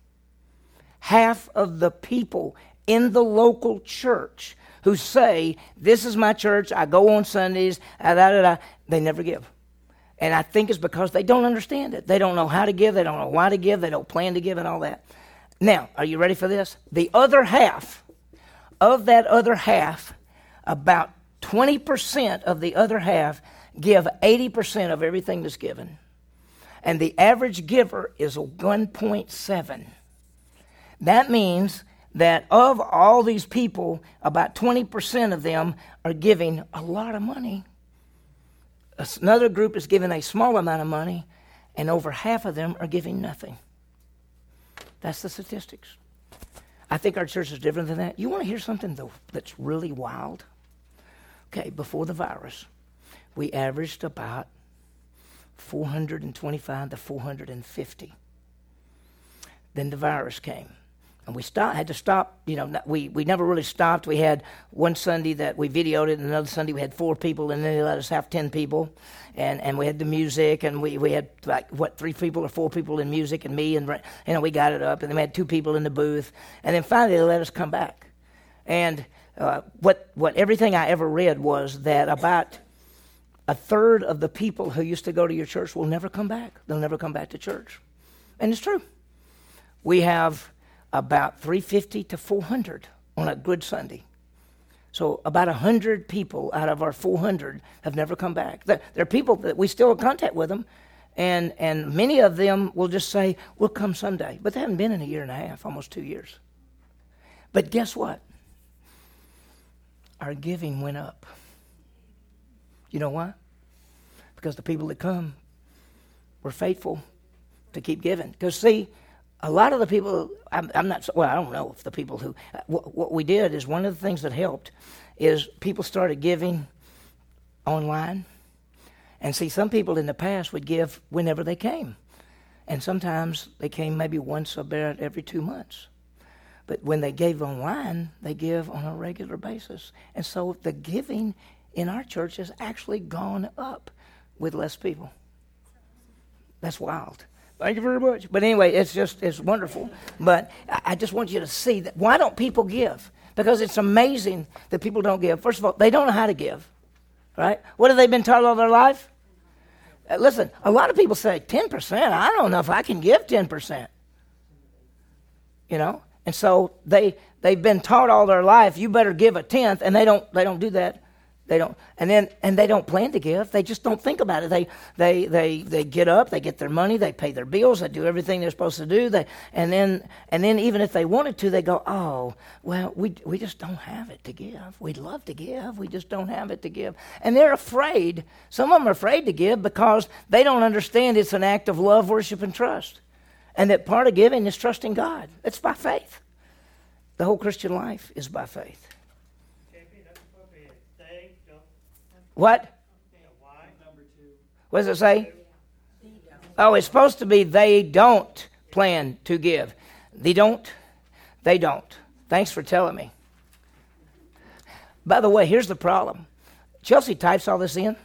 S1: Half of the people in the local church who say, This is my church, I go on Sundays, ah, da, da, da, they never give. And I think it's because they don't understand it. They don't know how to give, they don't know why to give, they don't plan to give, and all that. Now, are you ready for this? The other half, of that other half, about 20% of the other half give 80% of everything that's given. And the average giver is 1.7. That means that of all these people, about 20% of them are giving a lot of money. Another group is giving a small amount of money, and over half of them are giving nothing. That's the statistics. I think our church is different than that. You want to hear something that's really wild? Okay, before the virus, we averaged about 425 to 450. Then the virus came and we stopped, had to stop. You know, we, we never really stopped. We had one Sunday that we videoed it, and another Sunday we had four people, and then they let us have ten people, and, and we had the music, and we, we had like what three people or four people in music, and me, and you know we got it up, and then we had two people in the booth, and then finally they let us come back, and uh, what what everything I ever read was that about a third of the people who used to go to your church will never come back. They'll never come back to church, and it's true. We have about 350 to 400 on a good Sunday. So about 100 people out of our 400 have never come back. There are people that we still have contact with them, and, and many of them will just say, we'll come someday. But they haven't been in a year and a half, almost two years. But guess what? Our giving went up. You know why? Because the people that come were faithful to keep giving. Because, see, a lot of the people, I'm, I'm not, well, I don't know if the people who, uh, what, what we did is one of the things that helped is people started giving online. And see, some people in the past would give whenever they came. And sometimes they came maybe once about every two months. But when they gave online, they give on a regular basis. And so the giving in our church has actually gone up with less people. That's wild. Thank you very much. But anyway, it's just it's wonderful. But I just want you to see that why don't people give? Because it's amazing that people don't give. First of all, they don't know how to give. Right? What have they been taught all their life? Uh, listen, a lot of people say 10%. I don't know if I can give 10%. You know? And so they they've been taught all their life, you better give a tenth, and they don't they don't do that. They don't, and then and they don't plan to give. They just don't think about it. They they they they get up, they get their money, they pay their bills, they do everything they're supposed to do. They and then and then even if they wanted to, they go, oh well, we we just don't have it to give. We'd love to give, we just don't have it to give. And they're afraid. Some of them are afraid to give because they don't understand it's an act of love, worship, and trust, and that part of giving is trusting God. It's by faith. The whole Christian life is by faith. What? What does it say? Oh, it's supposed to be they don't plan to give. They don't. They don't. Thanks for telling me. By the way, here's the problem. Chelsea types all this in,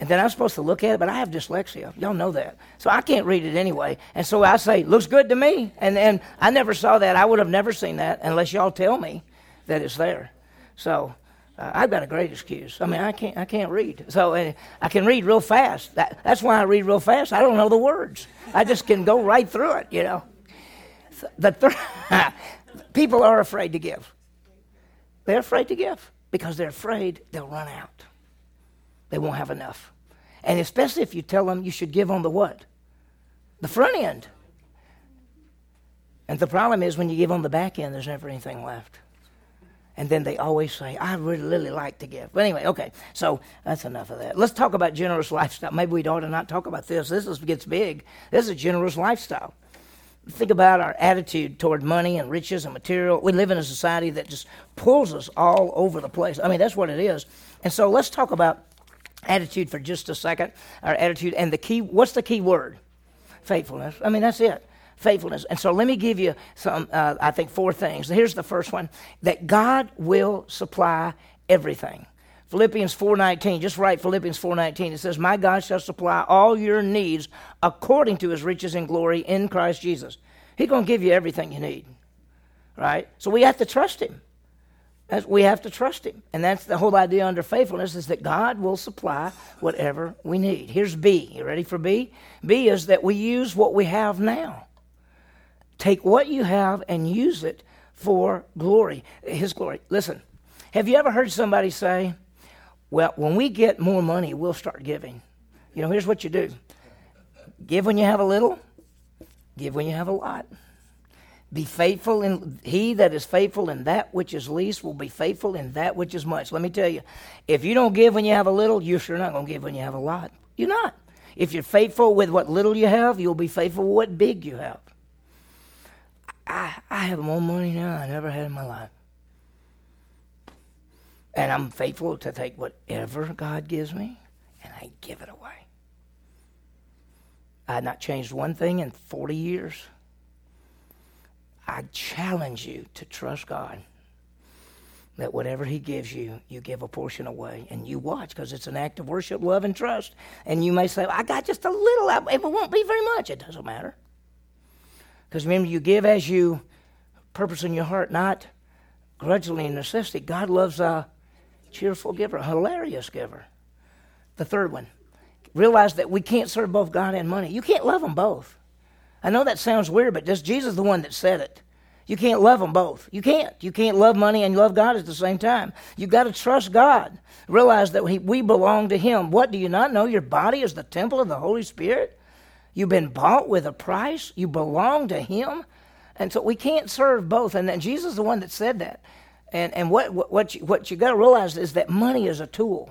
S1: and then I'm supposed to look at it, but I have dyslexia. Y'all know that. So I can't read it anyway. And so I say, looks good to me. And then I never saw that. I would have never seen that unless y'all tell me that it's there. So uh, I've got a great excuse. I mean, I can't, I can't read. So uh, I can read real fast. That, that's why I read real fast. I don't know the words. I just can go right through it, you know. The th- people are afraid to give. They're afraid to give because they're afraid they'll run out. They won't have enough. And especially if you tell them you should give on the what? The front end. And the problem is when you give on the back end, there's never anything left. And then they always say, I really, really like to give. But anyway, okay, so that's enough of that. Let's talk about generous lifestyle. Maybe we ought to not talk about this. This is, gets big. This is a generous lifestyle. Think about our attitude toward money and riches and material. We live in a society that just pulls us all over the place. I mean, that's what it is. And so let's talk about attitude for just a second. Our attitude and the key, what's the key word? Faithfulness. I mean, that's it faithfulness. And so let me give you some, uh, I think, four things. Here's the first one that God will supply everything. Philippians 4:19 just write Philippians 4:19 it says my God shall supply all your needs according to his riches and glory in Christ Jesus. He's going to give you everything you need. Right? So we have to trust him. We have to trust him. And that's the whole idea under faithfulness is that God will supply whatever we need. Here's B. You ready for B? B is that we use what we have now. Take what you have and use it for glory, His glory. Listen, have you ever heard somebody say, well, when we get more money, we'll start giving? You know, here's what you do give when you have a little, give when you have a lot. Be faithful in he that is faithful in that which is least will be faithful in that which is much. Let me tell you, if you don't give when you have a little, you're sure not going to give when you have a lot. You're not. If you're faithful with what little you have, you'll be faithful with what big you have. I, I have more money now than I ever had in my life. And I'm faithful to take whatever God gives me and I give it away. I have not changed one thing in 40 years. I challenge you to trust God that whatever He gives you, you give a portion away and you watch because it's an act of worship, love, and trust. And you may say, I got just a little, it won't be very much. It doesn't matter. Because remember, you give as you purpose in your heart, not grudgingly and necessity. God loves a cheerful giver, a hilarious giver. The third one, realize that we can't serve both God and money. You can't love them both. I know that sounds weird, but just Jesus is the one that said it. You can't love them both. You can't. You can't love money and love God at the same time. You've got to trust God. Realize that we belong to Him. What do you not know? Your body is the temple of the Holy Spirit. You've been bought with a price. You belong to Him. And so we can't serve both. And then Jesus is the one that said that. And, and what, what, what you, what you got to realize is that money is a tool.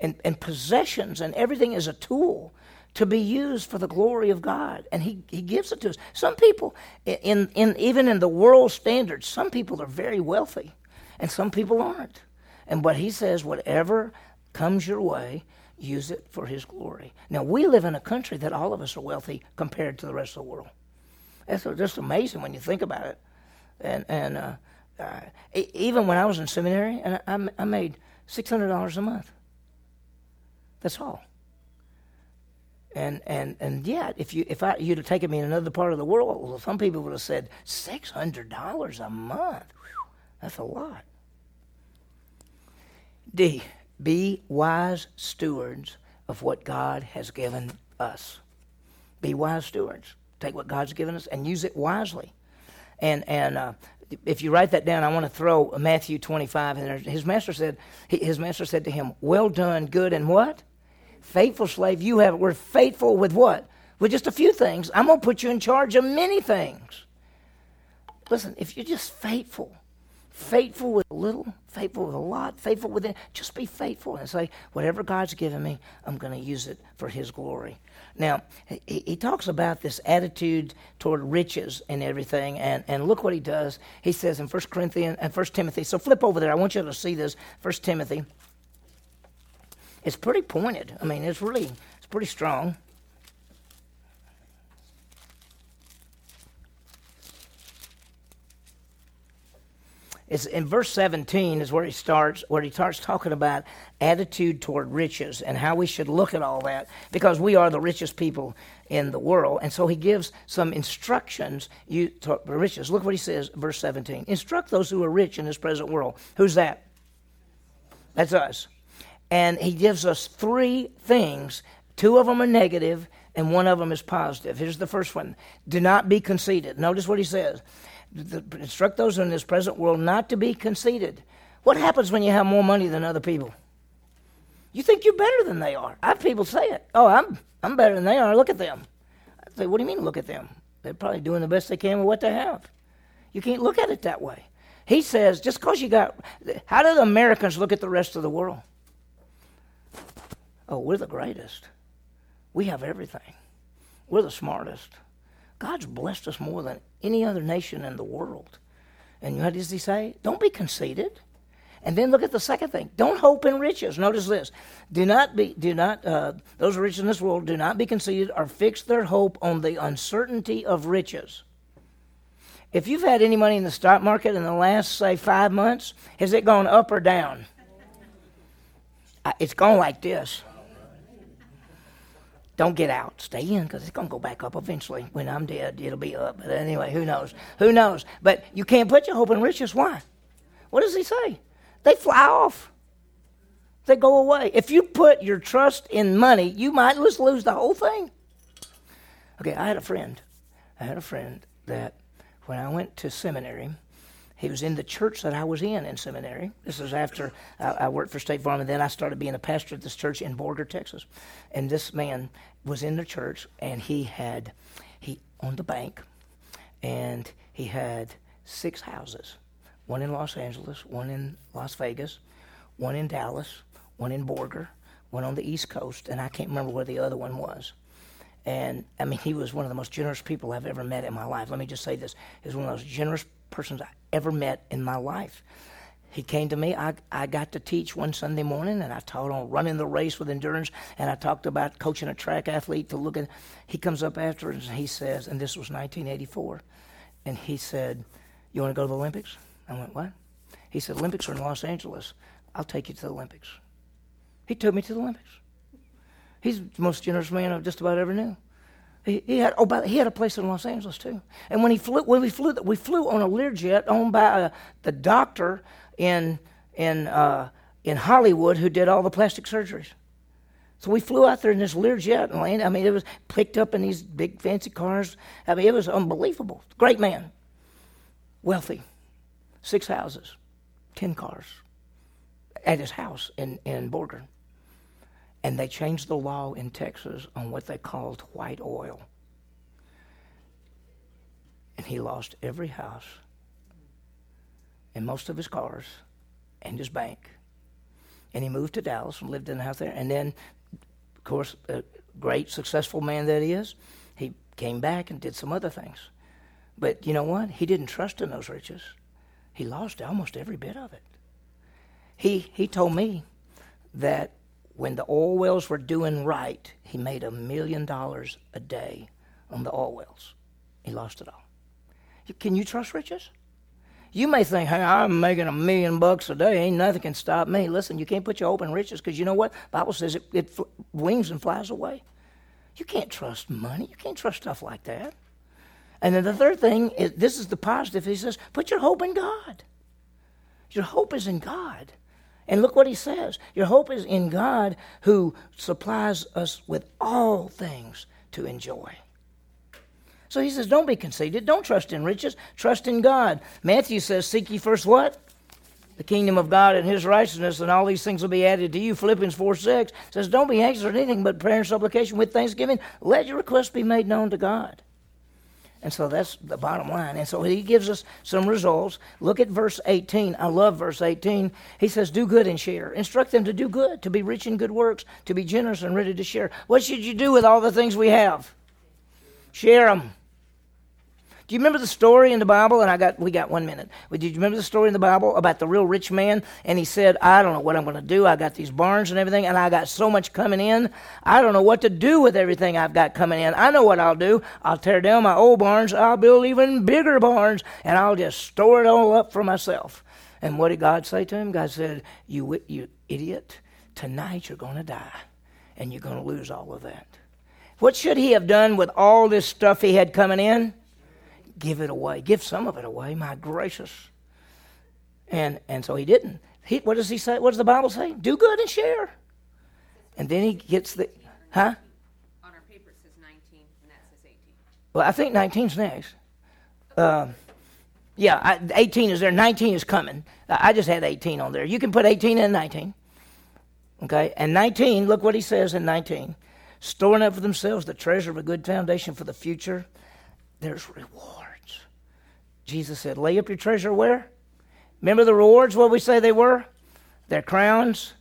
S1: And, and possessions and everything is a tool to be used for the glory of God, and He, he gives it to us. Some people, in, in even in the world standards, some people are very wealthy, and some people aren't. And but He says, whatever comes your way, use it for His glory. Now we live in a country that all of us are wealthy compared to the rest of the world. That's just amazing when you think about it. And and uh, uh, even when I was in seminary, and I, I made six hundred dollars a month. That's all. And and and yet, if you if I you'd have taken me in another part of the world, well, some people would have said six hundred dollars a month. Whew, that's a lot. D. Be wise stewards of what God has given us. Be wise stewards. Take what God's given us and use it wisely. And and uh, if you write that down, I want to throw Matthew 25 in there. His master said, his master said to him, "Well done, good and what? Faithful slave, you have, we're faithful with what? With just a few things. I'm going to put you in charge of many things. Listen, if you're just faithful, faithful with a little, faithful with a lot, faithful with it, just be faithful and say, whatever God's given me, I'm going to use it for His glory. Now, he, he, talks about this attitude toward riches and everything, and, and look what he does. He says in 1 Corinthians and 1 Timothy, so flip over there. I want you to see this. 1 Timothy it's pretty pointed. I mean, it's really it's pretty strong. In verse 17 is where he starts where he starts talking about attitude toward riches and how we should look at all that because we are the richest people in the world and so he gives some instructions you to riches look what he says verse 17 instruct those who are rich in this present world who's that that's us and he gives us three things. Two of them are negative, and one of them is positive. Here's the first one Do not be conceited. Notice what he says. Instruct those in this present world not to be conceited. What happens when you have more money than other people? You think you're better than they are. I have people say it. Oh, I'm, I'm better than they are. Look at them. I say, what do you mean, look at them? They're probably doing the best they can with what they have. You can't look at it that way. He says, just because you got, how do the Americans look at the rest of the world? Oh, we're the greatest. We have everything. We're the smartest. God's blessed us more than any other nation in the world. And what does he say? Don't be conceited. And then look at the second thing. Don't hope in riches. Notice this. Do not be, do not, uh, those rich in this world, do not be conceited or fix their hope on the uncertainty of riches. If you've had any money in the stock market in the last, say, five months, has it gone up or down? It's gone like this. Don't get out. Stay in because it's going to go back up eventually. When I'm dead, it'll be up. But anyway, who knows? Who knows? But you can't put your hope in riches. Why? What does he say? They fly off. They go away. If you put your trust in money, you might just lose the whole thing. Okay, I had a friend. I had a friend that when I went to seminary, he was in the church that I was in in seminary. This was after I, I, worked for State Farm, and then I started being a pastor at this church in Borger, Texas. And this man was in the church, and he had he owned the bank, and he had six houses: one in Los Angeles, one in Las Vegas, one in Dallas, one in Borger, one on the East Coast, and I can't remember where the other one was. And I mean, he was one of the most generous people I've ever met in my life. Let me just say this: he was one of those generous persons I ever met in my life. He came to me. I, I got to teach one Sunday morning, and I taught on running the race with endurance, and I talked about coaching a track athlete to look at. He comes up after and he says, and this was 1984, and he said, "You want to go to the Olympics?" I went, "What?" He said, "Olympics are in Los Angeles. I'll take you to the Olympics." He took me to the Olympics. He's the most generous man I've just about ever knew. He, had oh, but he had a place in Los Angeles too. And when he flew, when we flew, we flew on a Learjet owned by uh, the doctor in in uh, in Hollywood who did all the plastic surgeries. So we flew out there in this Learjet and landed. I mean, it was picked up in these big fancy cars. I mean, it was unbelievable. Great man, wealthy, six houses, ten cars, at his house in in Borger. And they changed the law in Texas on what they called white oil. And he lost every house and most of his cars and his bank. And he moved to Dallas and lived in the house there. And then, of course, a great successful man that he is, he came back and did some other things. But you know what? He didn't trust in those riches. He lost almost every bit of it. He, he told me that when the oil wells were doing right, he made a million dollars a day on the oil wells. He lost it all. Can you trust riches? You may think, hey, I'm making a million bucks a day. Ain't nothing can stop me. Listen, you can't put your hope in riches because you know what? Bible says it, it fl- wings and flies away. You can't trust money. You can't trust stuff like that. And then the third thing is this is the positive. He says, put your hope in God. Your hope is in God. And look what he says. Your hope is in God who supplies us with all things to enjoy. So he says, don't be conceited. Don't trust in riches. Trust in God. Matthew says, seek ye first what? The kingdom of God and his righteousness, and all these things will be added to you. Philippians 4 6 says, Don't be anxious for anything but prayer and supplication with thanksgiving. Let your requests be made known to God. And so that's the bottom line. And so he gives us some results. Look at verse 18. I love verse 18. He says, Do good and share. Instruct them to do good, to be rich in good works, to be generous and ready to share. What should you do with all the things we have? Share them. Do you remember the story in the Bible? And I got we got one minute. Did you remember the story in the Bible about the real rich man? And he said, "I don't know what I'm going to do. I got these barns and everything, and I got so much coming in. I don't know what to do with everything I've got coming in. I know what I'll do. I'll tear down my old barns. I'll build even bigger barns, and I'll just store it all up for myself." And what did God say to him? God said, "You you idiot! Tonight you're going to die, and you're going to lose all of that." What should he have done with all this stuff he had coming in? Give it away. Give some of it away, my gracious. And and so he didn't. He, what does he say? What does the Bible say? Do good and share. And then he gets the, huh?
S3: On our paper it says 19, and that says 18.
S1: Well, I think 19's next. Uh, yeah, I, 18 is there. 19 is coming. I just had 18 on there. You can put 18 and 19. Okay, and 19, look what he says in 19. Storing up for themselves the treasure of a good foundation for the future. There's reward. Jesus said, Lay up your treasure where? Remember the rewards, what we say they were? Their crowns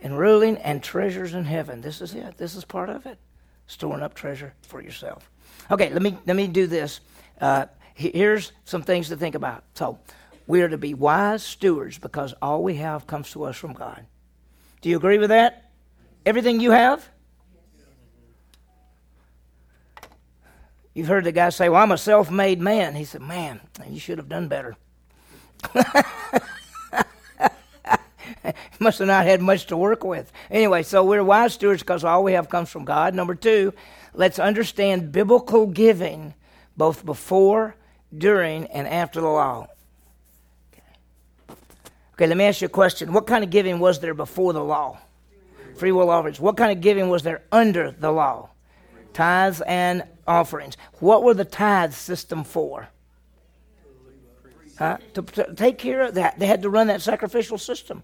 S1: and ruling and treasures in heaven. This is it. This is part of it. Storing up treasure for yourself. Okay, let me let me do this. Uh, here's some things to think about. So, we are to be wise stewards because all we have comes to us from God. Do you agree with that? Everything you have? You've heard the guy say, Well, I'm a self made man. He said, Man, you should have done better. Must have not had much to work with. Anyway, so we're wise stewards because all we have comes from God. Number two, let's understand biblical giving both before, during, and after the law. Okay. okay, let me ask you a question. What kind of giving was there before the law? Free will offerings. What kind of giving was there under the law? Tithes and offerings. What were the tithe system for? Huh? To, to, take care of that. They had to run that sacrificial system.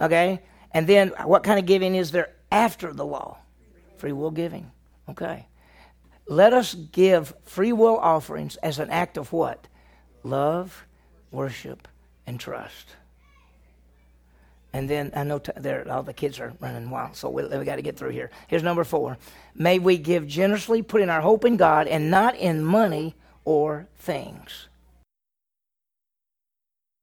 S1: Okay? And then what kind of giving is there after the law? Free will giving. Okay. Let us give free will offerings as an act of what? Love, worship, and trust. And then I know t- all the kids are running wild, so we, we got to get through here. Here's number four. May we give generously, putting our hope in God and not in money or things.